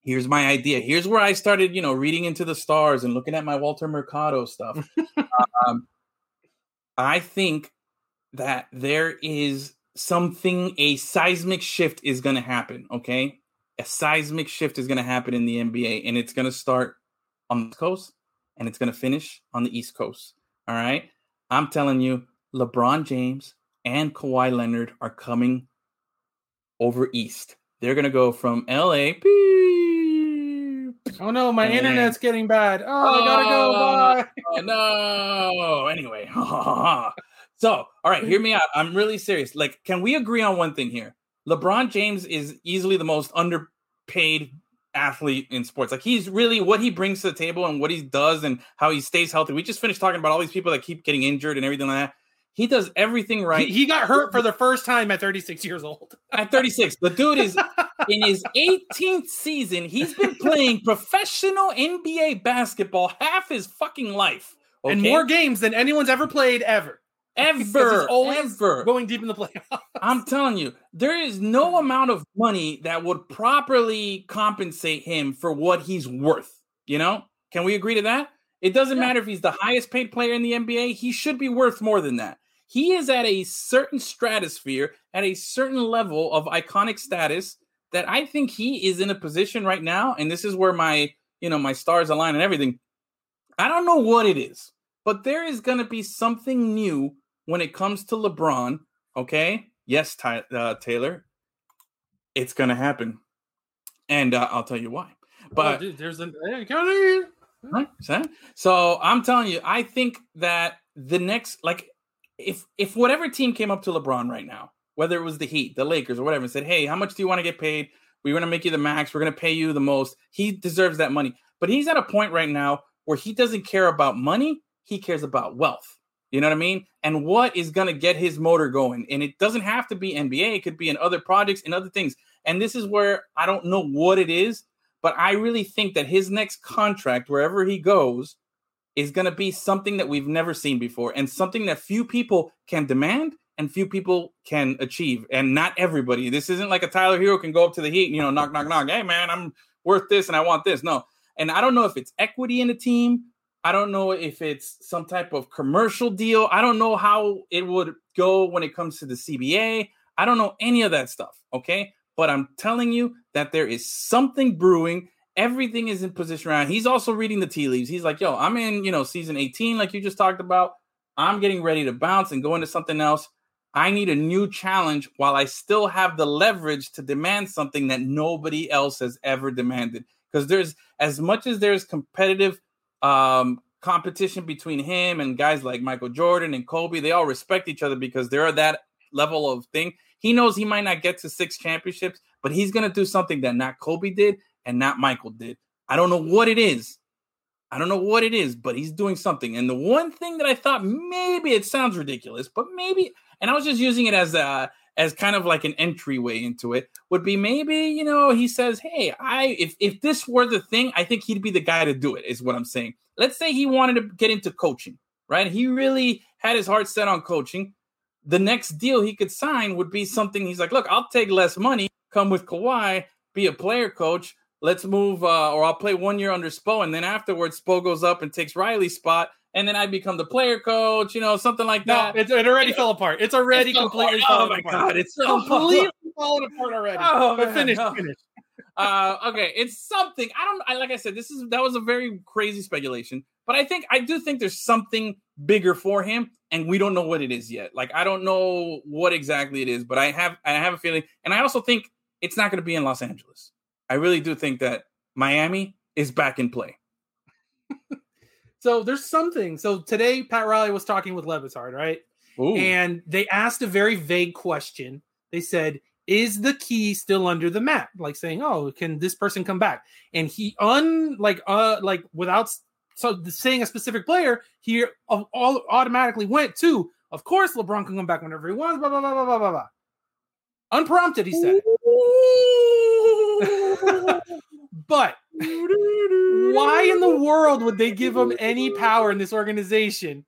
here's my idea. Here's where I started, you know, reading into the stars and looking at my Walter Mercado stuff. um, I think that there is something, a seismic shift is going to happen. Okay. A seismic shift is going to happen in the NBA, and it's going to start on the coast and it's going to finish on the East Coast. All right. I'm telling you, LeBron James and Kawhi Leonard are coming over East. They're going to go from LA. Oh no, my And- internet's getting bad. Oh, I gotta go. Oh, bye. Oh, no. Anyway, so all right, hear me out. I'm really serious. Like, can we agree on one thing here? LeBron James is easily the most underpaid athlete in sports. Like, he's really what he brings to the table and what he does and how he stays healthy. We just finished talking about all these people that keep getting injured and everything like that. He does everything right. He, he got hurt for the first time at 36 years old. at 36. The dude is in his 18th season. He's been playing professional NBA basketball half his fucking life. Okay? And more games than anyone's ever played ever. Ever, ever. going deep in the playoffs. I'm telling you, there is no amount of money that would properly compensate him for what he's worth. You know? Can we agree to that? It doesn't Yeah. matter if he's the highest paid player in the NBA, he should be worth more than that. He is at a certain stratosphere, at a certain level of iconic status that I think he is in a position right now, and this is where my, you know, my stars align and everything. I don't know what it is, but there is going to be something new when it comes to LeBron. Okay, yes, Ty, uh, Taylor, it's going to happen, and uh, I'll tell you why. But oh, dude, there's a hey, Right, So I'm telling you, I think that the next, like, if if whatever team came up to LeBron right now, whether it was the Heat, the Lakers, or whatever, and said, "Hey, how much do you want to get paid? We're going to make you the max. We're going to pay you the most." He deserves that money, but he's at a point right now where he doesn't care about money. He cares about wealth. You know what I mean? And what is going to get his motor going? And it doesn't have to be NBA. It could be in other projects and other things. And this is where I don't know what it is, but I really think that his next contract, wherever he goes, is going to be something that we've never seen before and something that few people can demand and few people can achieve. And not everybody. This isn't like a Tyler Herro can go up to the Heat and, you know, knock, knock, knock. Hey, man, I'm worth this and I want this. No. And I don't know if it's equity in the team. I don't know if it's some type of commercial deal. I don't know how it would go when it comes to the CBA. I don't know any of that stuff. Okay. But I'm telling you that there is something brewing. Everything is in position around. He's also reading the tea leaves. He's like, yo, I'm in, you know, season 18, like you just talked about. I'm getting ready to bounce and go into something else. I need a new challenge while I still have the leverage to demand something that nobody else has ever demanded. Because there's as much as there's competitive um, competition between him and guys like Michael Jordan and Kobe, they all respect each other because they're at that level of thing. He knows he might not get to six championships, but he's going to do something that not Kobe did and not Michael did. I don't know what it is. I don't know what it is, but he's doing something. And the one thing that I thought maybe it sounds ridiculous, but maybe, and I was just using it as a as kind of like an entryway into it, would be maybe you know he says, hey, I if if this were the thing, I think he'd be the guy to do it. Is what I'm saying. Let's say he wanted to get into coaching, right? He really had his heart set on coaching. The next deal he could sign would be something. He's like, look, I'll take less money, come with Kawhi, be a player coach. Let's move, uh, or I'll play one year under Spo, and then afterwards, Spo goes up and takes Riley's spot, and then I become the player coach. You know, something like No, that. it, it already fell apart. It's already It's completely. Oh fallen my apart. God, it's so completely fallen apart already. Oh, but man, finish, no. finish. uh, okay, it's something. I don't. I like I said, this is that was a very crazy speculation, but I think I do think there's something bigger for him, and we don't know what it is yet. Like I don't know what exactly it is, but I have I have a feeling, and I also think it's not going to be in Los Angeles. I really do think that Miami is back in play. So there's something. So today, Pat Riley was talking with Le Batard, right? Ooh. And they asked a very vague question. They said, "Is the key still under the mat?" Like saying, "Oh, can this person come back?" And he un like uh like without so saying a specific player, he all, all automatically went to, of course, LeBron can come back whenever he wants. Blah blah blah blah blah blah. blah. Unprompted, he said. it. But why in the world would they give him any power in this organization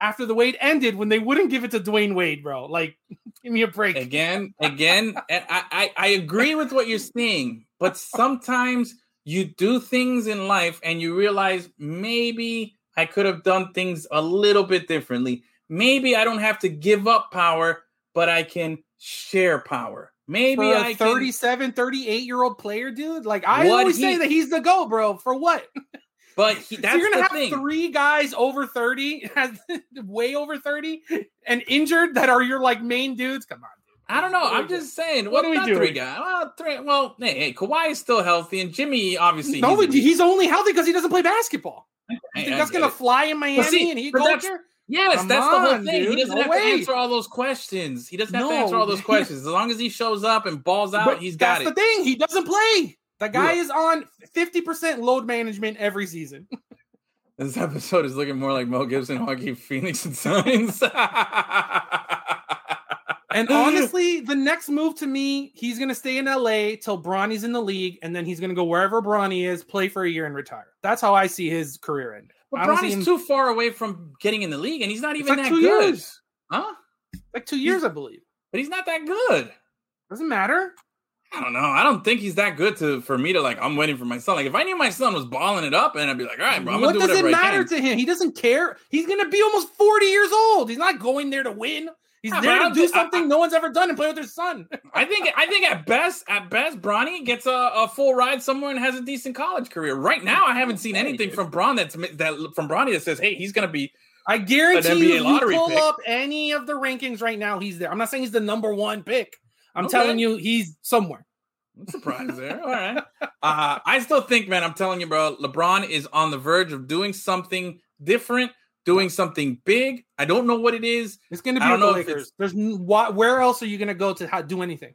after the Wade ended when they wouldn't give it to Dwyane Wade, bro? Like, give me a break. again, again, I, I I agree with what you're saying, but sometimes you do things in life and you realize maybe I could have done things a little bit differently. Maybe I don't have to give up power, but I can share power. Maybe For I a can 37, 38 year old player, dude. Like, I What always say that he's the go, bro. For what? But he, So you're gonna have thing. three guys over 30, way over 30, and injured that are your like main dudes. Come on. I don't know. I'm just saying. What What are we doing? three guys? Well, three. Well, hey, hey, Kawhi is still healthy, and Jimmy obviously. No, he's, he's only healthy because he doesn't play basketball. You think I that's gonna fly in Miami see, and he that's- culture? Yes, Come that's the whole on, thing. He doesn't No have way. to answer all those questions. He doesn't have to answer all those questions. As long as he shows up and balls out, But he's got it. that's it. the thing. He doesn't play. The guy Yeah. is on 50% load management every season. This episode is looking more like Mel Gibson, Joaquin Phoenix, and Signs. And honestly, the next move to me, he's going to stay in LA till Bronny's in the league, and then he's going to go wherever Bronny is, play for a year, and retire. That's how I see his career end. But I don't see Bronny's him- too far away from getting in the league, and he's not even like that two good. years. Huh? Like two years, I believe. But he's not that good. Doesn't matter. I don't know. I don't think he's that good to for me to like. I'm waiting for my son. Like if I knew my son was balling it up, and I'd be like, all right, bro, I'm what gonna do does it matter to him? He doesn't care. He's going to be almost 40 years old. He's not going there to win. He's Yeah, there to do I- something no one's ever done and play with his son. I think I think at best, at best, Bronny gets a, a full ride somewhere and has a decent college career. Right now, I haven't seen anything from Bron that's that from Bronny that says, "Hey, he's gonna be." I guarantee An you, you pull pick. up any of the rankings right now, he's there. I'm not saying he's the number one pick. I'm Okay. telling you, he's somewhere. I'm surprised there. All right. Uh, I still think, man, I'm telling you, bro, LeBron is on the verge of doing something different, doing something big. I don't know what it is. It's going to I be don't the Lakers. There's why, where else are you going to go to ha- do anything?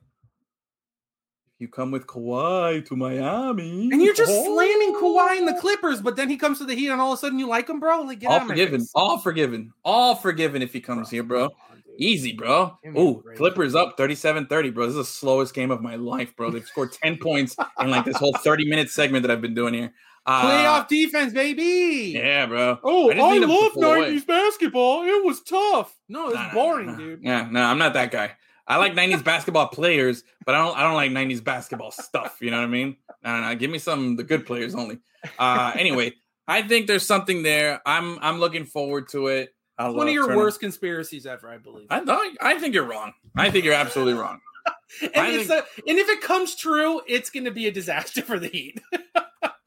You come with Kawhi to Miami, And you're just Oh. slamming Kawhi and the Clippers, but then he comes to the Heat, and all of a sudden you like him, bro. Like get All forgiven, all forgiven, all forgiven if he comes here, bro. On. Easy, bro. Give me a Ooh. Clippers up 37-30, bro. This is the slowest game of my life, bro. They've scored 10 points in like this whole 30-minute segment that I've been doing here. Uh, Playoff defense, baby. Yeah, bro. Oh, I I, love 90s basketball. It was tough. No, it's Nah, boring, nah, nah. dude. Yeah, no, I'm not that guy. I like 90s basketball players, but I don't I don't like 90s basketball stuff. You know what I mean? No, no, give me some the good players only. Uh anyway, I think there's something there. I'm I'm looking forward to it. I'll, One of your turn- worst conspiracies ever, I believe. I know I think you're wrong. I think you're absolutely wrong. and, I think- a, and if it comes true, it's going to be a disaster for the Heat.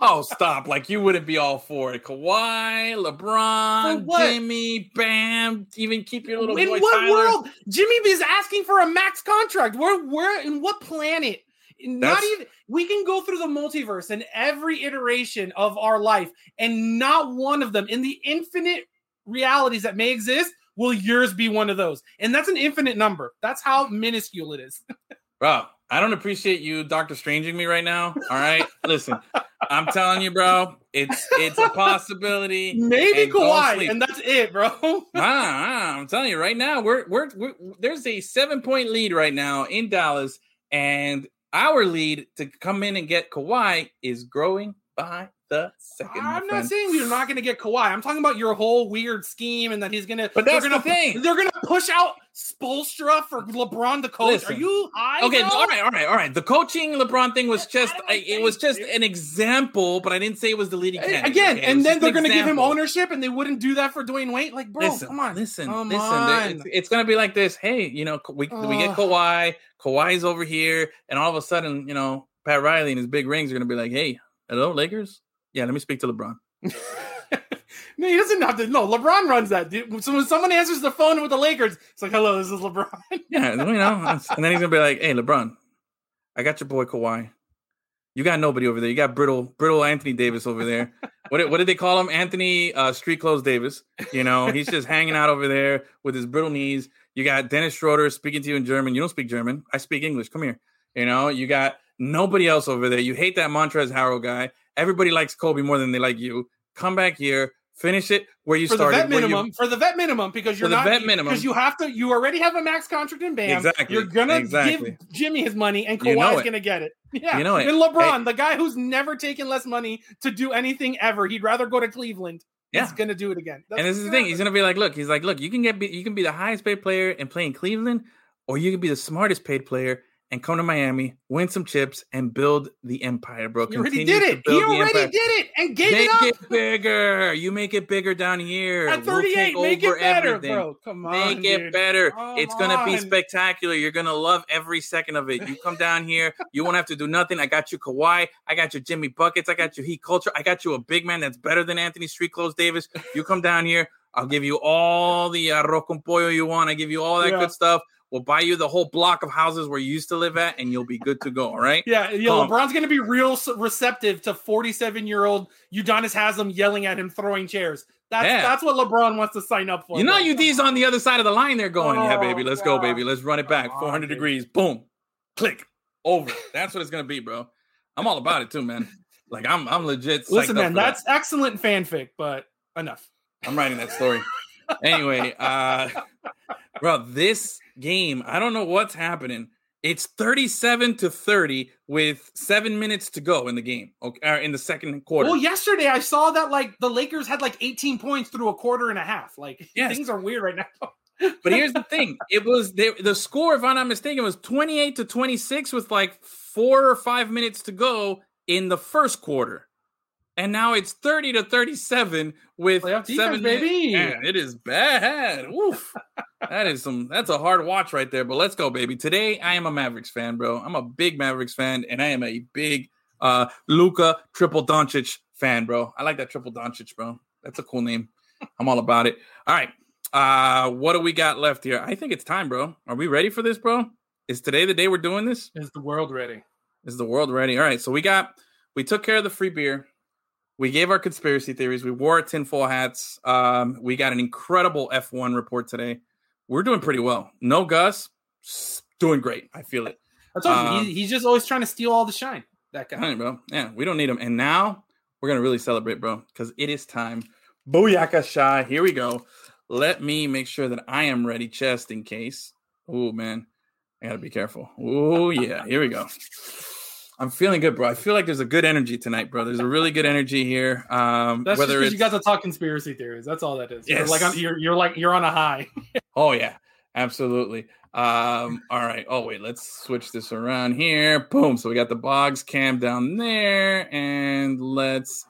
Oh, stop. Like you wouldn't be all for it. Kawhi, LeBron, Jimmy, Bam, even keep your little in boy what Tyler. world? Jimmy is asking for a max contract. Where, where, in what planet? Not That's- even. We can go through the multiverse and every iteration of our life, and not one of them in the infinite realities that may exist will yours be one of those. And that's an infinite number. That's how minuscule it is. Bro, I don't appreciate you Doctor Stranging me right now. All right. Listen, I'm telling you, bro, it's it's a possibility. Maybe And Kawhi, and that's it, bro. Ah, ah, I'm telling you right now, we're, we're we're there's a seven point lead right now in Dallas, and our lead to come in and get Kawhi is growing by the second. I'm not friend. saying you're not going to get Kawhi. I'm talking about your whole weird scheme and that he's going to. But that's they're gonna, the thing. They're going to push out Spoelstra for LeBron the coach. Listen. Are you high? Okay, bro? all right, all right, all right. The coaching LeBron thing was just I- it was just an example, but I didn't say it was the leading candidate. Again, okay? And then they're going to give him ownership, and they wouldn't do that for Dwyane Wade. Like, bro, listen, come on, listen, come listen. on. It's, it's gonna be like this. Hey, you know, we we get. Kawhi. Kawhi's over here, and all of a sudden, you know, Pat Riley and his big rings are gonna be like, "Hey, hello, Lakers. Yeah, let me speak to LeBron." No, he doesn't have to. No, LeBron runs that. Dude. So when someone answers the phone with the Lakers, it's like, "Hello, this is LeBron." Yeah, you know, and then he's gonna be like, "Hey, LeBron, I got your boy Kawhi. You got nobody over there. You got brittle, brittle Anthony Davis over there. What did, what did they call him? Anthony uh, Street Clothes Davis. You know, he's just hanging out over there with his brittle knees. You got Dennis Schroeder speaking to you in German. You don't speak German. I speak English. Come here. You know, you got nobody else over there. You hate that Montrezl Harrell guy. Everybody likes Kobe more than they like you. Come back here, finish it where you for the started. vet where you- minimum, for the vet minimum, because you're the not vet minimum. because you have to. You already have a max contract in Bam. Exactly, You're gonna exactly. give Jimmy his money, and You know gonna get it. Yeah, You know it. And LeBron, Hey. the guy who's never taken less money to do anything ever, he'd rather go to Cleveland. Yeah. He's gonna do it again. That's and this is the thing. He's gonna be like, look, he's like, look, you can get, be- you can be the highest paid player and play in Cleveland, or you can be the smartest paid player and come to Miami, win some chips, and build the empire, bro. He already did it. He already did it and gave Make it up it bigger. You make it bigger down here. at We'll take 38. make over it better, everything. bro. Come on, Make it better. Come it's gonna be spectacular. You're gonna love every second of it. You come down here, you won't have to do nothing. I got you Kawhi. I got you Jimmy Buckets. I got you Heat Culture. I got you a big man that's better than Anthony Street Clothes Davis. You come down here, I'll give you all the arroz con pollo you want. I give you all that Yeah. good stuff. We'll buy you the whole block of houses where you used to live at, and you'll be good to go. All right. Yeah, yeah. Come. LeBron's going to be real receptive to 47 year old Udonis Haslam yelling at him, throwing chairs. That's Yeah. that's what LeBron wants to sign up for. You know, bro. you D's on the other side of the line. They're going, yeah, Oh, baby, let's go, baby, let's run it back. Come on, 400 dude. degrees, boom, click, over. That's what it's gonna be, bro. I'm all about it too, man. Like I'm, I'm legit. psyched Listen, up man, for that. that's excellent fanfic, but enough. I'm writing that story. anyway, uh, bro, this game, I don't know what's happening. It's 37 to 30 with seven minutes to go in the game. Okay, or in the second quarter. Well, yesterday I saw that like the Lakers had like 18 points through a quarter and a half. Like Yes. things are weird right now. But here's the thing: it was they, the score, if I'm not mistaken, was 28 to 26 with like four or five minutes to go in the first quarter, and now it's 30 to 37 with Playoff defense, seven baby. Man, it is bad. Oof. that is some. That's a hard watch right there. But let's go, baby. Today I am a Mavericks fan, bro. I'm a big Mavericks fan, and I am a big uh Luka Triple Doncic fan, bro. I like that Triple Doncic, bro. That's a cool name. I'm all about it. All right. Uh, what do we got left here? I think it's time, bro. Are we ready for this, bro? Is today the day we're doing this? Is the world ready? Is the world ready? All right. So we got, we took care of the free beer. We gave our conspiracy theories. We wore our tinfoil hats. Um, we got an incredible F1 report today. We're doing pretty well. No Gus, doing great. I feel it. I told Um, you he, he's just always trying to steal all the shine. That guy. Right, bro. Yeah, we don't need him. And now we're gonna really celebrate, bro, because it is time. Booyaka Shy. Here we go. Let me make sure that I am ready, just in case. Oh man, I gotta be careful. Oh yeah, here we go. I'm feeling good, bro. I feel like there's a good energy tonight, bro. There's a really good energy here. Um, That's just whether because you got to talk conspiracy theories. That's all that is. You're Yes. like on, you're you're like you're on a high. Oh yeah, absolutely. Um, all right. Oh wait, let's switch this around here. Boom. So we got the Boggs cam down there, and let's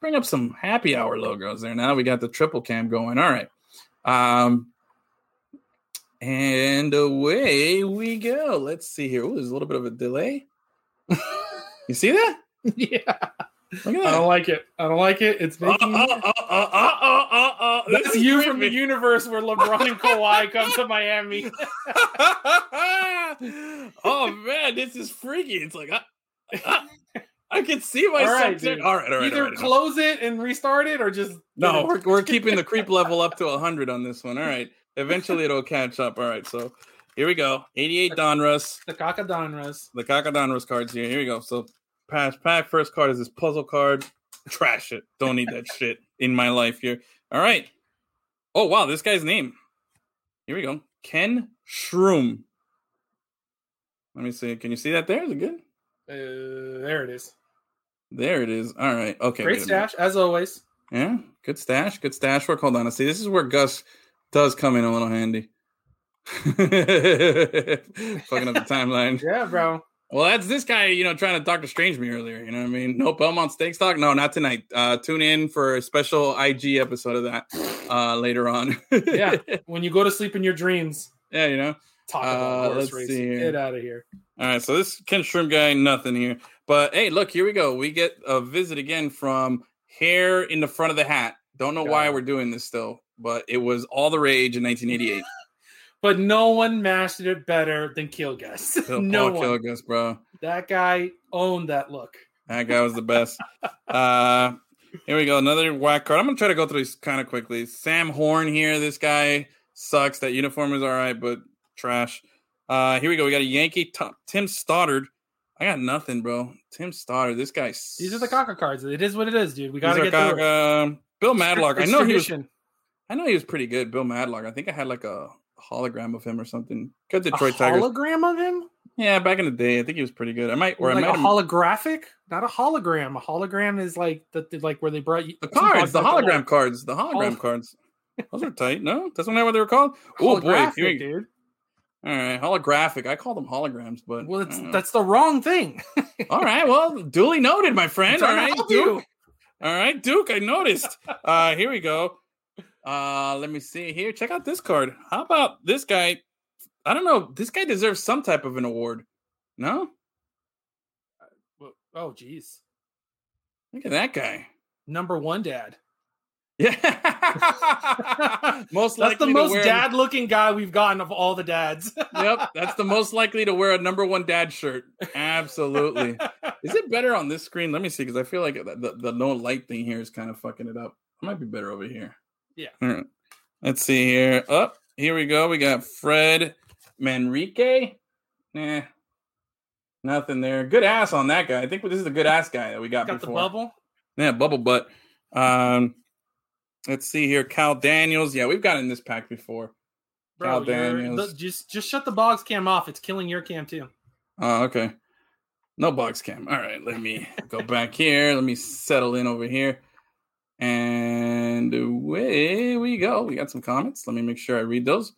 bring up some happy hour logos there. Now we got the triple cam going. All right. Um, and away we go. Let's see here. Oh, there's a little bit of a delay. you see that? yeah, Look at I don't like it. I don't like it. It's Uh, making. uh, uh, uh, uh, uh, uh, uh. That's you from the universe where LeBron and Kawhi come to Miami. oh man, this is freaky. It's like I, can see myself. All right, dude. All right, all right. Either all right, close it and restart it, or just no, we're, we're keeping the creep level up to 100 on this one. All right. Eventually it'll catch up. All right. So here we go. 88 Donruss. the Kakadonras. The Kaka Donruss cards here. Here we go. So pass pack first card is this puzzle card. Trash it. Don't need that shit in my life here. All right. Oh wow, this guy's name. Here we go. Ken Schrom. Let me see. Can you see that there? Is it good? Uh, there it is. There it is. All right. Okay. Great wait a minute. stash as always. Yeah. Good stash. Good stash work. Hold on. See, this is where Gus does come in a little handy. Fucking up the timeline. Yeah, bro. Well, that's this guy, you know, trying to Doctor Strange me earlier. You know what I mean? No Belmont Steak Stock? No, not tonight. Uh, tune in for a special IG episode of that uh, later on. Yeah. when you go to sleep in your dreams, yeah, you know. talk Uh, about horse let's racing. Get out of here. All right, so this Ken Shrimp guy, nothing here. But hey, look, here we go. We get a visit again from hair in the front of the hat. Don't know why we're doing this still, but it was all the rage in 1988. But no one mastered it better than Kilgus. Bill no Paul one. Kilgus, bro. That guy owned that look. That guy was the best. uh, here we go. Another whack card. I'm gonna try to go through these kind of quickly. Sam Horn here. This guy sucks. That uniform is all right, but trash. Uh, here we go. We got a Yankee top, Tim Stoddard. I got nothing, bro. Tim Stoddard. This guy. These are the Kaka cards. It is what it is, dude. We got to are get through it. Bill Madlock. I know he was. I know he was pretty good. Bill Madlock. I think I had like a hologram of him or something. Good a Detroit Tigers. hologram of him? Yeah, back in the day, I think he was pretty good. I might or like I a might have- holographic? Not a hologram. A hologram is like the, the- like where they brought you the cards, the hologram cards, the hologram Hol- cards. Those are tight. No, that's not matter what they were called. Oh boy, we- dude. all right, holographic. I call them holograms, but Well, it's, I don't know. that's the wrong thing. all right. Well, duly noted, my friend. All right, Duke. you. All right, Duke. I noticed. Uh, here we go. Uh, let me see here. Check out this card. How about this guy? I don't know. This guy deserves some type of an award. No, Oh, jeez. look at that guy. Number one dad. Yeah, most That's the most wear- dad looking guy we've gotten of all the dads. Yep, that's the most likely to wear a number one dad shirt. Absolutely. Is it better on this screen? Let me see, because I feel like the, the, the no light thing here is kind of fucking it up. It might be better over here. Yeah. All right. Let's see here. Up here we go. We got Fred Manrique. Nah, nothing there. Good ass on that guy. I think this is a good ass guy that we got, Got the before. bubble. Yeah, bubble butt. Um, let's see here. Kal Daniels. Yeah, we've gotten this pack before. Kal Bro, you're- Daniels. just just shut the box cam off. It's killing your cam too. Oh, okay. No box cam. All right, let me go back here. Let me settle in over here. And away we go. We got some comments. Let me make sure I read those.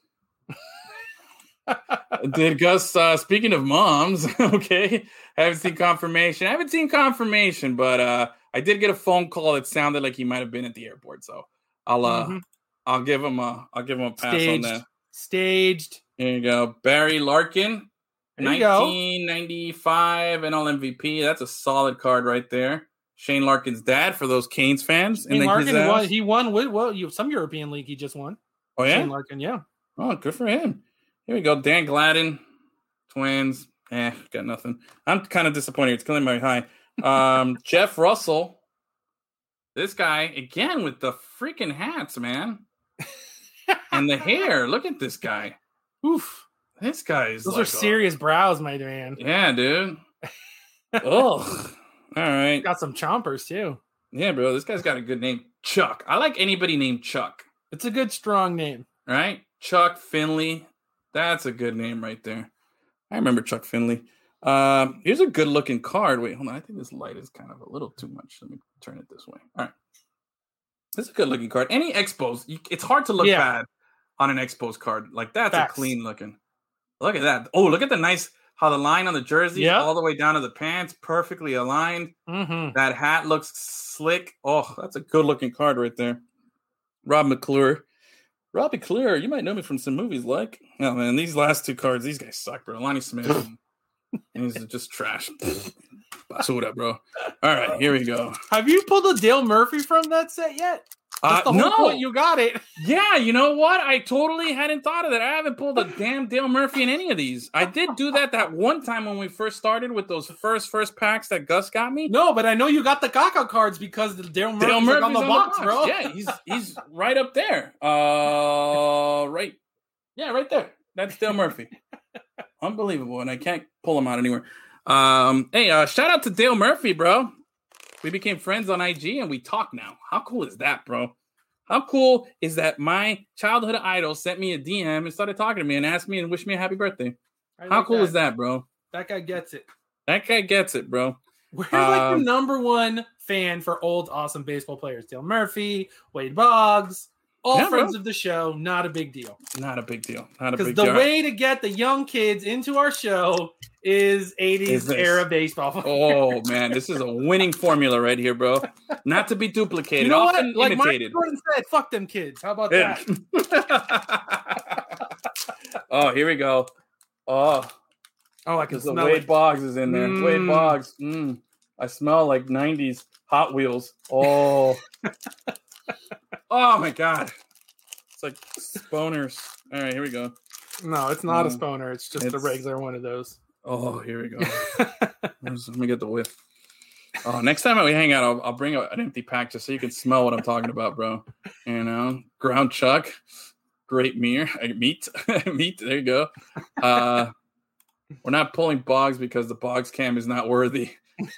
Did Gus, uh, speaking of moms, okay, I haven't seen confirmation. I haven't seen confirmation, but uh, I did get a phone call that sounded like he might have been at the airport. So I'll uh, Mhm. I'll give him a I'll give him a pass on that. Staged. Here you go. Barry Larkin, There you go. 1995 NL MVP. That's a solid card right there. Shane Larkin's dad for those Canes fans. Shane then Larkin won. He won with well, you some European league. He just won. oh yeah. Shane Larkin. Yeah. Oh, good for him. Here we go. Dan Gladden, Twins. Eh, got nothing. I'm kind of disappointed. It's killing my high. Um, Jeff Russell. This guy again with the freaking hats, man, and the hair. Look at this guy. Oof. This guy is. Those like are a- serious brows, my man. Yeah, dude. Ugh. All right. Got some chompers too. Yeah, bro. This guy's got a good name. Chuck. I like anybody named Chuck. It's a good strong name. Right? Chuck Finley. That's a good name right there. I remember Chuck Finley. Um, here's a good looking card. Wait, hold on. I think this light is kind of a little too much. Let me turn it this way. All right. This is a good looking card. Any expos, you, it's hard to look Yeah. bad on an expos card. Like that's Facts. a clean looking. Look at that. Oh, look at the nice how the line on the jersey Yeah. all the way down to the pants, perfectly aligned. Mm-hmm. That hat looks slick. Oh, that's a good looking card right there. Rob McClure. Rob McClure, you might know me from some movies like. Oh man, these last two cards, these guys suck, bro. Lonnie Smith. and, and he's just trash. Basura, bro. All right, here we go. Have you pulled a Dale Murphy from that set yet? Uh, That's the whole no. You got it. yeah, you know what? I totally hadn't thought of that. I haven't pulled a damn Dale Murphy in any of these. I did do that that one time when we first started with those first first packs that Gus got me. No, but I know you got the Kaka cards because the Dale Murphy's, Dale like Murphy's on the box, bro. Yeah, he's he's right up there. Uh, right. Yeah, right there. That's Dale Murphy. Unbelievable, and I can't pull him out anywhere. Um, hey, uh, shout out to Dale Murphy, bro. We became friends on IG and we talk now. How cool is that, bro? How cool is that? My childhood idol sent me a DM and started talking to me and asked me and wished me a happy birthday. I How like cool is that, bro? That guy gets it. That guy gets it, bro. We're like the Um, number one fan for old awesome baseball players. Dale Murphy, Wade Boggs, all Yeah, friends bro. of the show. Not a big deal. Not a big deal. Not a big deal. Because the way to get the young kids into our show is 80s Is era baseball. Oh man, this is a winning formula right here, bro. Not to be duplicated, you know what? often Like Mike imitated. Jordan said, fuck them kids. How about Yeah. that? oh, here we go. Oh, Oh, I can because the smell Wade it. Boggs is in there. Wade Mm. Boggs. Mm. I smell like '90s Hot Wheels. Oh, oh my god, it's like sponers. All right, here we go. No, it's not a No. spooner. It's just a It's- regular one of those. Oh, here we go. Let me get the whiff. Oh, next time we hang out, I'll, I'll bring a, an empty pack just so you can smell what I'm talking about, bro. You know, ground chuck, great meat, meat, meat. There you go. Uh, we're not pulling Boggs because the Boggs cam is not worthy.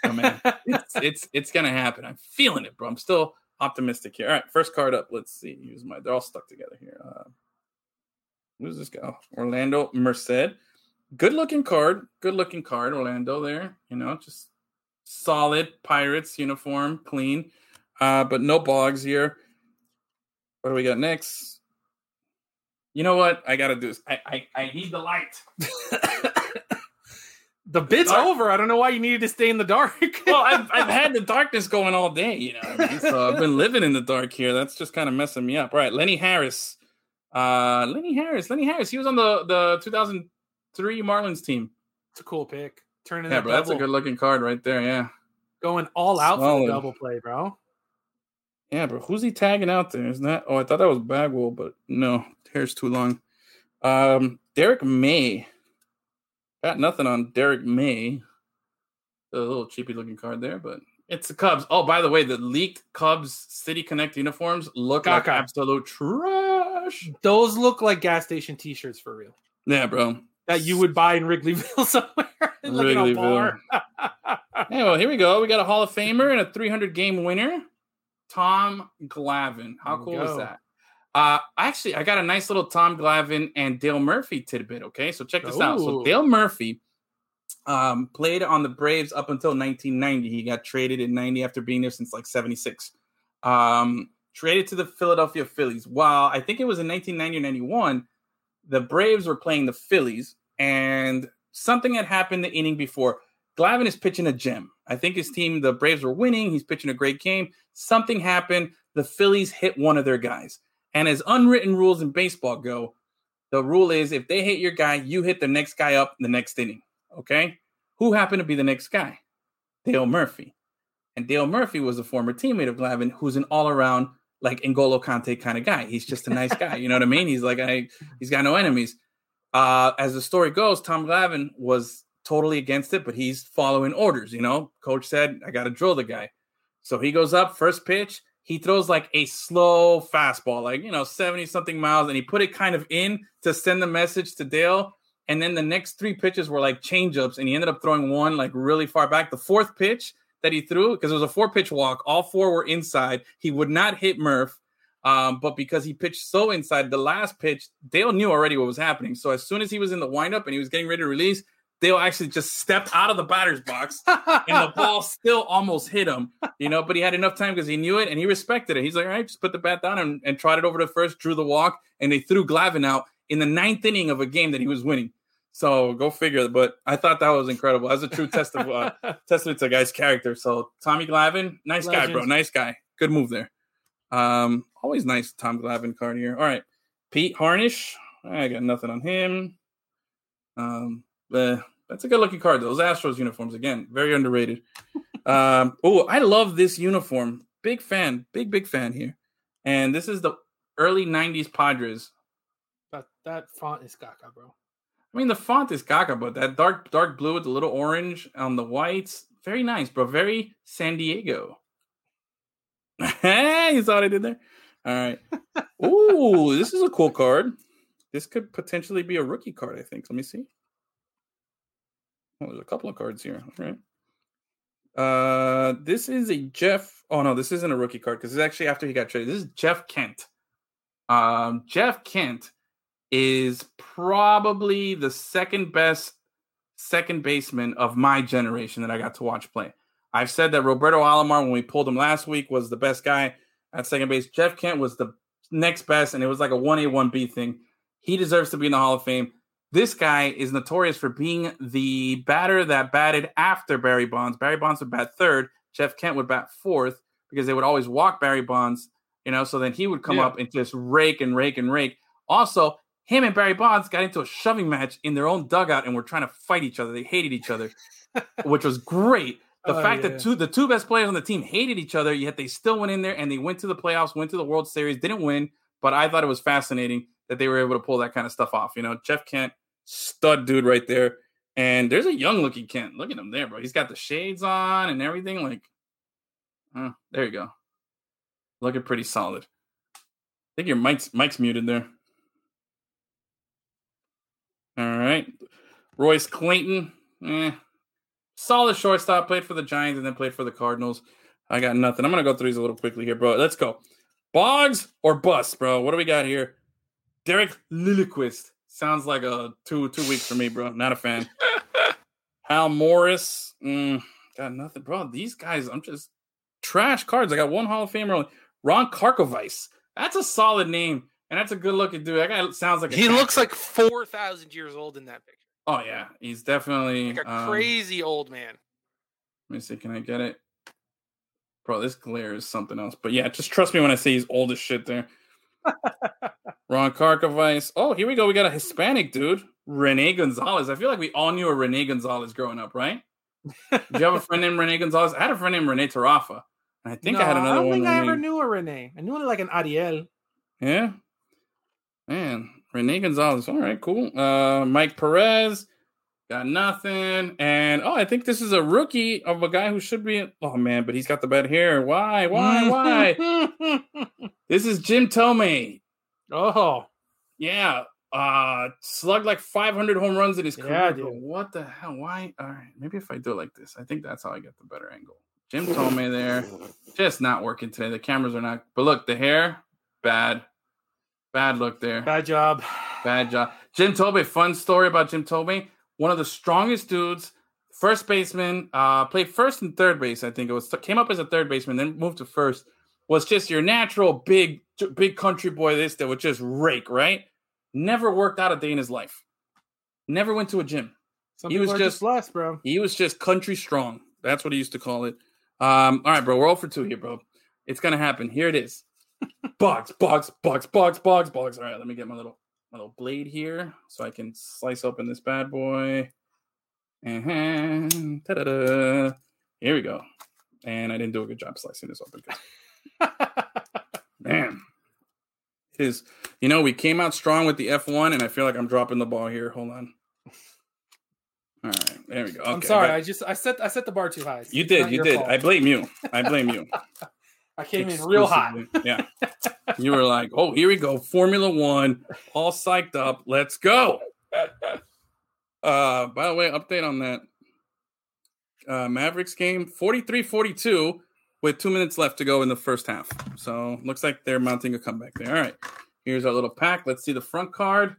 Oh, man, it's, it's it's gonna happen. I'm feeling it, bro. I'm still optimistic here. All right, first card up. Let's see. Use my. They're all stuck together here. Uh, who's this guy? Orlando Merced. Good looking card. Good looking card. Orlando there. You know, just solid Pirates uniform, clean. Uh, but no Boggs here. What do we got next? You know what? I gotta do this. I I, I need the light. The bit's Dark. over. I don't know why you needed to stay in the dark. well, I've, I've had the darkness going all day, you know. What I mean? So I've been living in the dark here. That's just kind of messing me up. All right, Lenny Harris. Uh, Lenny Harris. Lenny Harris. He was on the the 2003 Marlins team. it's a cool pick. Turning Yeah, that bro. That's a good looking card right there. Yeah. going all out for Solid. the double play, bro. Yeah, bro. Who's he tagging out there? Isn't that? Oh, I thought that was Bagwell, but no, hair's too long. Um, Derrick May. Got nothing on Derrick May. A little cheapy looking card there, but it's the Cubs. Oh, by the way, the leaked Cubs City Connect uniforms look like absolute trash. Those look like gas station T-shirts for real. Yeah, bro. That you would buy in Wrigleyville somewhere, like in a bar. Hey, well, here we go. We got a Hall of Famer and a 300 game winner, Tom Glavine. How cool is that? Uh, actually, I got a nice little Tom Glavine and Dale Murphy tidbit. Okay, so check this out. So Dale Murphy um, played on the Braves up until 1990. He got traded in 90 after being there since like 76. Um, traded to the Philadelphia Phillies. While I think it was in 1990 or 91, the Braves were playing the Phillies, and something had happened the inning before. Glavine is pitching a gem. I think his team, the Braves, were winning. He's pitching a great game. Something happened. The Phillies hit one of their guys. And as unwritten rules in baseball go, the rule is if they hit your guy, you hit the next guy up the next inning. Okay? Who happened to be the next guy? Dale Murphy. And Dale Murphy was a former teammate of Glavine, who's an all around, like N'Golo Kante kind of guy. He's just a nice guy. You know what I mean? He's like, I, he's got no enemies. Uh, as the story goes, Tom Glavine was totally against it, but he's following orders. You know, coach said, I got to drill the guy. So he goes up, first pitch. He throws like a slow fastball, like, you know, 70 something miles, and he put it kind of in to send the message to Dale. And then the next three pitches were like changeups, and he ended up throwing one like really far back. The fourth pitch that he threw, because it was a four pitch walk, all four were inside. He would not hit Murph. Um, but because he pitched so inside, the last pitch, Dale knew already what was happening. So as soon as he was in the windup and he was getting ready to release, Dale actually just stepped out of the batter's box and the ball still almost hit him, you know, but he had enough time because he knew it and he respected it. He's like, all right, just put the bat down and, and trotted over to first, drew the walk, and they threw Glavine out in the ninth inning of a game that he was winning. So go figure. But I thought that was incredible. As a true test of uh, testament to a guy's character. So Tommy Glavine, nice guy, bro. Nice guy. Good move there. Um, always nice Tom Glavine card here. All right. Pete Harnisch. I got nothing on him. Um, but that's a good looking card. Those Astros uniforms again, very underrated. um, oh, I love this uniform. Big fan, big big fan here. And this is the early '90s Padres. that, that font is caca, bro. I mean, the font is Gaga, but that dark dark blue with the little orange on the whites, very nice, bro. Very San Diego. Hey, you saw what I did there? All right. Ooh, this is a cool card. This could potentially be a rookie card, I think. Let me see. Oh, there's a couple of cards here. All right. Uh, this is a Jeff. Oh no, this isn't a rookie card because it's actually after he got traded. This is Jeff Kent. Um, Jeff Kent is probably the second best second baseman of my generation that I got to watch play. I've said that Roberto Alomar, when we pulled him last week, was the best guy at second base. Jeff Kent was the next best, and it was like a 1A, 1B thing. He deserves to be in the Hall of Fame. This guy is notorious for being the batter that batted after Barry Bonds. Barry Bonds would bat third. Jeff Kent would bat fourth because they would always walk Barry Bonds, you know, so then he would come Yeah. up and just rake and rake and rake. Also, him and Barry Bonds got into a shoving match in their own dugout and were trying to fight each other. They hated each other, which was great. The Oh, fact yeah. that two the two best players on the team hated each other, yet they still went in there and they went to the playoffs, went to the World Series, didn't win, but I thought it was fascinating that they were able to pull that kind of stuff off. You know, Jeff Kent, stud dude right there. And there's a young looking Kent. Look at him there, bro. He's got the shades on and everything. Like, there you go. Looking pretty solid. I think your mic's mic's muted there. All right. Royce Clayton, eh. Solid shortstop, played for the Giants and then played for the Cardinals. I got nothing. I'm gonna go through these a little quickly here, bro. Let's go. Boggs or bust, bro. What do we got here? Derek Lilliquist. Sounds like a two two weeks for me, bro. Not a fan. Hal Morris. Mm, got nothing, bro. These guys, I'm just trash cards. I got one Hall of Famer. Ron Karkovice. That's a solid name, and that's a good looking dude. That guy sounds like a He looks like four thousand years old in that picture. Oh yeah, he's definitely Like a um, crazy old man. Let me see. Can I get it? Bro, this glare is something else. But yeah, just trust me when I say he's old as shit there. Ron Karkovice. Oh, here we go. We got a Hispanic dude, Rene Gonzales. I feel like we all knew a Rene Gonzales growing up, right? Did you have a friend named Rene Gonzales? I had a friend named Rene Tarafa. And I think I had No, another I don't one. think I Rene- ever knew a Renee. I knew it like an Ariel. Yeah. Man, Rene Gonzales. All right, cool. Uh Mike Perez. Got nothing. And oh, I think this is a rookie of a guy who should be oh man, but he's got the bad hair. Why? Why? Why? this is Jim Thome. oh, Yeah. Uh slugged like 500 home runs in his career. but what the hell? Why? All right, maybe if I do it like this. I think that's how I get the better angle. Jim Thome there. Just not working today. The cameras are not. But look, the hair, bad. Bad look there. bad job. Bad job. Jim Thome, fun story about Jim Thome. One of the strongest dudes, first baseman, uh, played first and third base, I think it was. Came up as a third baseman, then moved to first. Was just your natural big, big country boy, this that would just rake, right? Never worked out a day in his life. Never went to a gym. Some He was are just- blessed, bro. He was just country strong. That's what he used to call it. Um, all right, bro. We're all for two here, bro. It's gonna happen. Here it is. Box, box, box, box, box, box. All right, let me get my little little blade here so I can slice open this bad boy. And ta-da-da. Here we go. And I didn't do a good job slicing this open. Man, it is. You know, we came out strong with the F1, and I feel like I'm dropping the ball here. Hold on. All right, there we go. I'm Okay, sorry. I just I set I set the bar too high. you did, you did. fault. I blame you. I blame you. I came in real hot. Yeah. You were like, oh, here we go. Formula One, all psyched up. Let's go. Uh, by the way, update on that uh, Mavericks game 43 42 with two minutes left to go in the first half. So looks like they're mounting a comeback there. All right. Here's our little pack. Let's see the front card.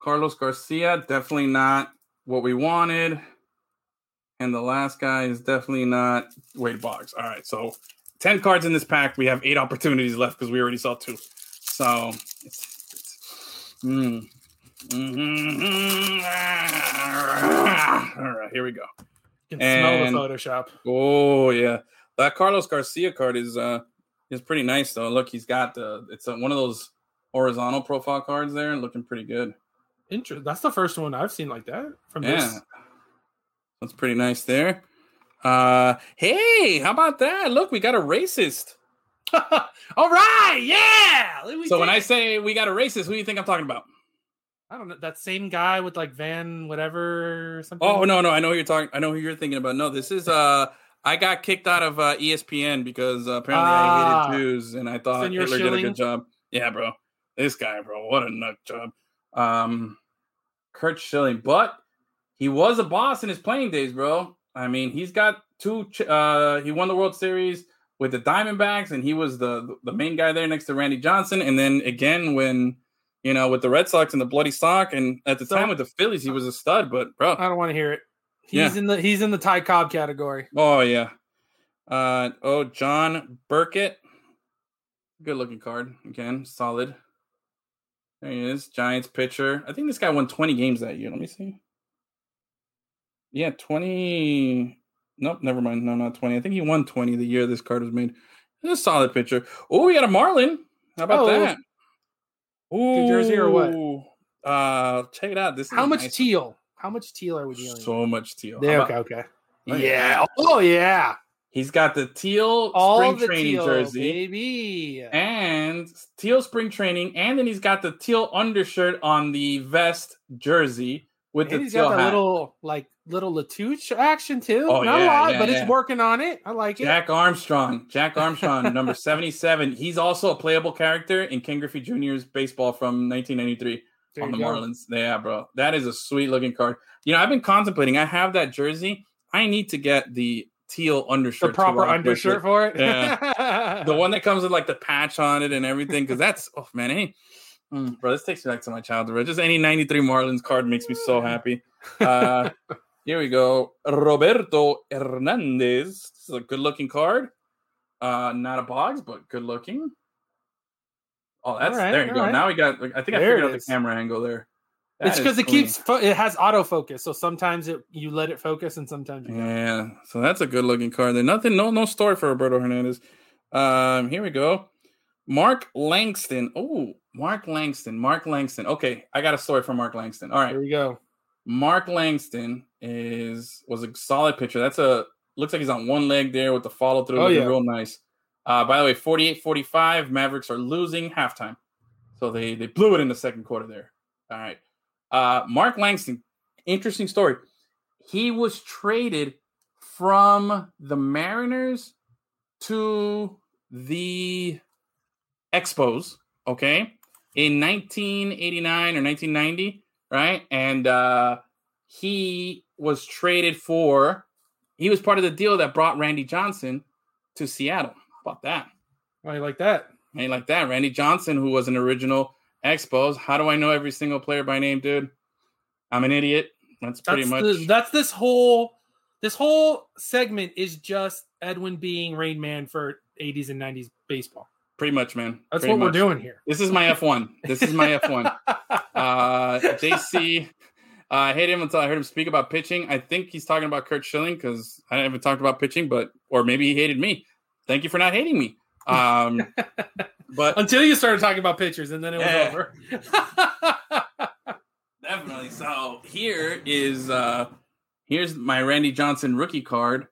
Carlos Garcia, definitely not what we wanted. And the last guy is definitely not Wade Boggs. All right. So 10 cards in this pack. We have eight opportunities left because we already saw two. So it's, it's mm, mhm. all right, here we go. You can And- smell the Photoshop. Oh yeah, that Carlos Garcia card is uh is pretty nice though. Look, he's got the it's uh one of those horizontal profile cards there, looking pretty good. Interesting. That's the first one I've seen like that from Yeah, this. that's pretty nice there. Uh, hey, how about that? Look, we got a racist. All right, yeah. So when did I say we got a racist, who do you think I'm talking about? I don't know that same guy with like Van whatever something. Oh no, no, I know who you're talking. I know who you're thinking about. No, this is uh, I got kicked out of uh, ESPN because uh, apparently Ah. I hated Jews, and I thought Senor Hitler did a good job. Yeah, bro, this guy, bro, what a nut job. Um, Curt Schilling, but he was a boss in his playing days, bro. I mean, he's got two. Uh, he won the World Series with the Diamondbacks, and he was the the main guy there next to Randy Johnson. And then again, when you know, with the Red Sox and the bloody sock, and at the So- time with the Phillies, he was a stud. But bro, I don't want to hear it. He's Yeah. in the he's in the Ty Cobb category. Oh yeah. Uh oh, John Burkett. Good looking card. Again, solid. There he is. Giants pitcher. I think this guy won 20 games that year. Let me see. Yeah, 20. Nope, never mind. No, not 20. I think he won 20 the year this card was made. He's a solid pitcher. Oh, we got a Marlin. How about Oh. that? Good jersey or what? Uh, check it out. This is How much nice. teal? How much teal are we dealing? So much teal. Yeah, okay, okay. Oh, Yeah. Oh yeah. He's got the teal All spring the training teal, jersey baby. and teal spring training, and then he's got the teal undershirt on the vest jersey with And the he's teal got hat. little like little Latouche action too. Oh, Not yeah, a lot, yeah, but yeah. it's working on it. I like it. Jack Armstrong, Jack Armstrong, number seventy-seven. He's also a playable character in Ken Griffey Jr.'s baseball from 1993 There on the go. Marlins. Yeah, bro, that is a sweet looking card. You know, I've been contemplating. I have that jersey. I need to get the teal undershirt. The proper undershirt for it. Yeah. the one that comes with like the patch on it and everything. Because that's oh man, any mm, bro, this takes me back to my childhood. Just any '93 Marlins card makes me so happy. Uh, here we go, Roberto Hernandez. This is a good looking card. Uh, not a box, but good looking. Oh, that's right, there you go. right. Now we got. I think I figured out the camera angle there. That it's because it clean. keeps fo- it has autofocus, so sometimes it you let it focus and sometimes you don't. Yeah, so that's a good looking card. There, nothing, no, no story for Roberto Hernandez. Um, here we go. Mark Langston. Oh, Mark Langston. Mark Langston. Okay, I got a story for Mark Langston. All right, here we go. Mark Langston is was a solid pitcher. That's a looks like he's on one leg there with the follow through. Oh, yeah. real nice. Uh, by the way, 48-45, Mavericks are losing halftime. So they they blew it in the second quarter there. All right. Uh, Mark Langston, interesting story. He was traded from the Mariners to the Expos, okay, in 1989 or 1990, right? And uh, he was traded for, he was part of the deal that brought Randy Johnson to Seattle. How about that? Oh, you like that? Ain't like that. Randy Johnson, who was an original Expos. How do I know every single player by name, dude? I'm an idiot. That's pretty That's much. that's this whole this whole segment is just Edwin being Rain Man for 80s and 90s baseball. Pretty much, man. That's Pretty what we're much. doing here. This is my F1. This is my F1. Uh, JC, uh, I hate him until I heard him speak about pitching. I think he's talking about Curt Schilling because I haven't talked about pitching, but or maybe he hated me. Thank you for not hating me. Um, but Until you started talking about pitchers, and then it was Yeah. over. definitely. So here is uh here's my Randy Johnson rookie card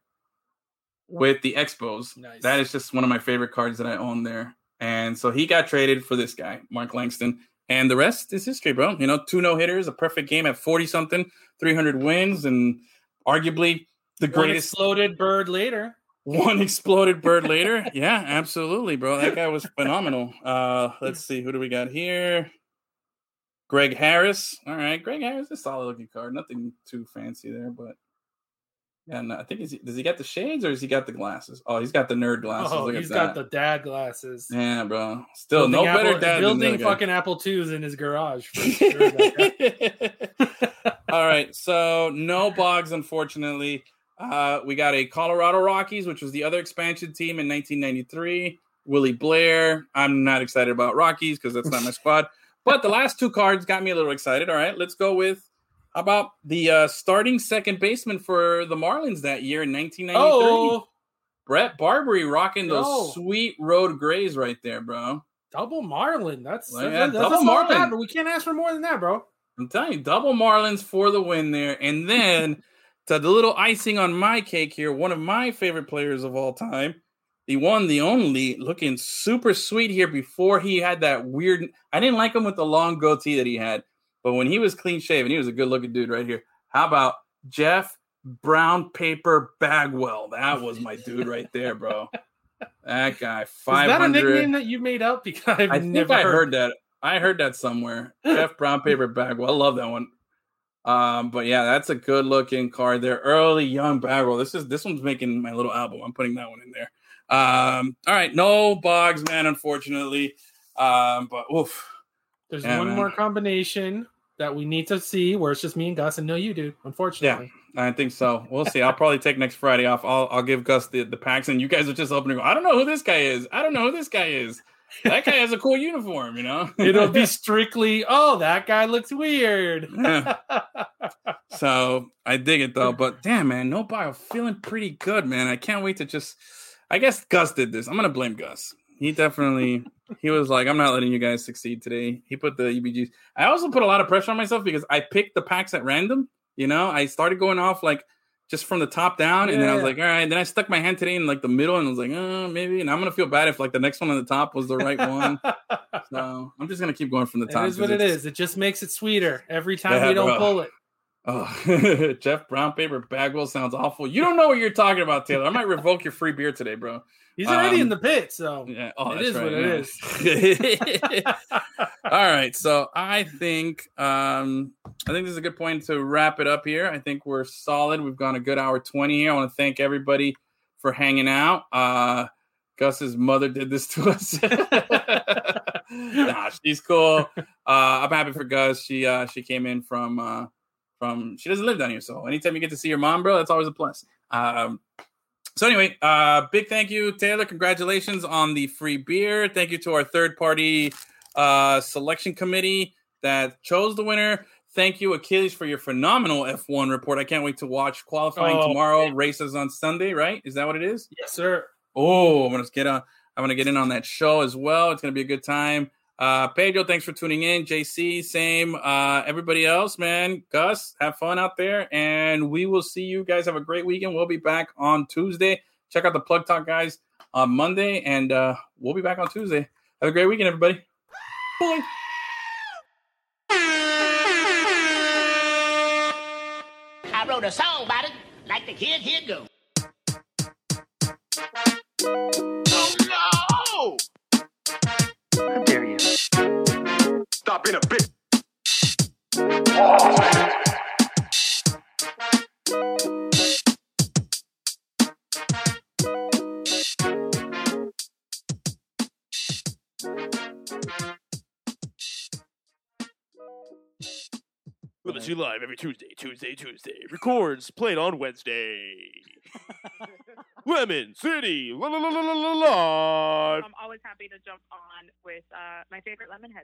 with the Expos. Nice. That is just one of my favorite cards that I own there. And so he got traded for this guy, Mark Langston. And the rest is history, bro. You know, two no hitters, a perfect game at 40 something, 300 wins, and arguably the One greatest exploded bird later. one exploded bird later. Yeah, absolutely, bro. That guy was phenomenal. Uh, let's see, who do we got here? Greg Harris. All right, Greg Harris is a solid looking card. Nothing too fancy there, but yeah, no, I think he's, does he got the shades or has he got the glasses? Oh, he's got the nerd glasses. Oh, Look he's got the dad glasses. Yeah, bro. Still no Building better dad building the other guy. fucking Apple twos in his garage. For sure. All right, so no Boggs, unfortunately. Uh, we got a Colorado Rockies, which was the other expansion team in 1993. Willie Blair. I'm not excited about Rockies because that's not my squad. But the last two cards got me a little excited. All right, let's go with how about the uh, starting second baseman for the Marlins that year in 1993? oh, Bret Barberie rocking those Oh. sweet road grays right there, bro. double Marlin. That's that's, yeah, that's double a solid Marlin. ad, but we can't ask for more than that, bro. I'm telling you, double Marlins for the win there. And then to the little icing on my cake here, one of my favorite players of all time, the one, the only, looking super sweet here before he had that weird. I didn't like him with the long goatee that he had, but when he was clean shaven, he was a good looking dude right here. How about Jeff Brown Paper Bagwell? That was my dude right there, bro. That guy, Is that a nickname that you made up? Because I've I think never I heard. heard that. I heard that somewhere. Jeff Brown paper Bagwell. I love that one. Um, but yeah, that's a good looking card there. Early young Bagwell. This is this one's making my little album. I'm putting that one in there. Um, all right, no Boggs, man, unfortunately. Um, but oof. There's Yeah, one man. more combination that we need to see where it's just me and Gus and no you, dude. Unfortunately. Yeah, I think so. We'll see. I'll probably take next Friday off. I'll I'll give Gus the, the packs and you guys are just open and go, I don't know who this guy is. I don't know who this guy is. That guy has a cool uniform, you know? It'll be strictly, oh, that guy looks weird. Yeah. So I dig it though, but damn man, no bio feeling pretty good, man. I can't wait to just I guess Gus did this. I'm gonna blame Gus. He definitely he was like, I'm not letting you guys succeed today. He put the EBGs. I also put a lot of pressure on myself because I picked the packs at random. You know, I started going off like just from the top down, and then I was like, all right. Then I stuck my hand today in like the middle, and I was like, oh, maybe. And I'm gonna feel bad if like the next one on the top was the right one. so I'm just gonna keep going from the top. It is what it it's- It just makes it sweeter every time Yeah, we don't bro. pull it. Oh, Jeff Brown paper Bagwell sounds awful. You don't know what you're talking about, Taylor. I might revoke your free beer today, bro. He's already Um, in the pit, so Yeah. Oh, It is what right, it yeah. All right. So I think um I think this is a good point to wrap it up here. I think we're solid. We've gone a good hour 20 here. I want to thank everybody for hanging out. Uh Gus's mother did this to us. nah, she's cool. Uh I'm happy for Gus. She uh she came in from uh from she doesn't live down here. So anytime you get to see your mom, bro, that's always a plus. Um so anyway, uh, big thank you, Taylor. Congratulations on the free beer. Thank you to our third party uh, selection committee that chose the winner. Thank you, Achilles, for your phenomenal F1 report. I can't wait to watch qualifying Oh, tomorrow. Races on Sunday, right? Is that what it is? yes, sir. Oh, I'm gonna get on. I'm gonna get in on that show as well. It's gonna be a good time. Uh, Pedro, thanks for tuning in. JC, same. Uh, everybody else, man. Gus, have fun out there, and we will see you guys. Have a great weekend. We'll be back on Tuesday. Check out the Plug Talk guys on Monday, and uh, we'll be back on Tuesday. Have a great weekend, everybody. Bye. I wrote a song about it, like the kid here go. Stop being a bitch. Coming to you live every Tuesday, Tuesday, Tuesday. Records played on Wednesday. Lemon City, la la la la la la live. I'm always happy to jump on with uh, my favorite Lemonheads.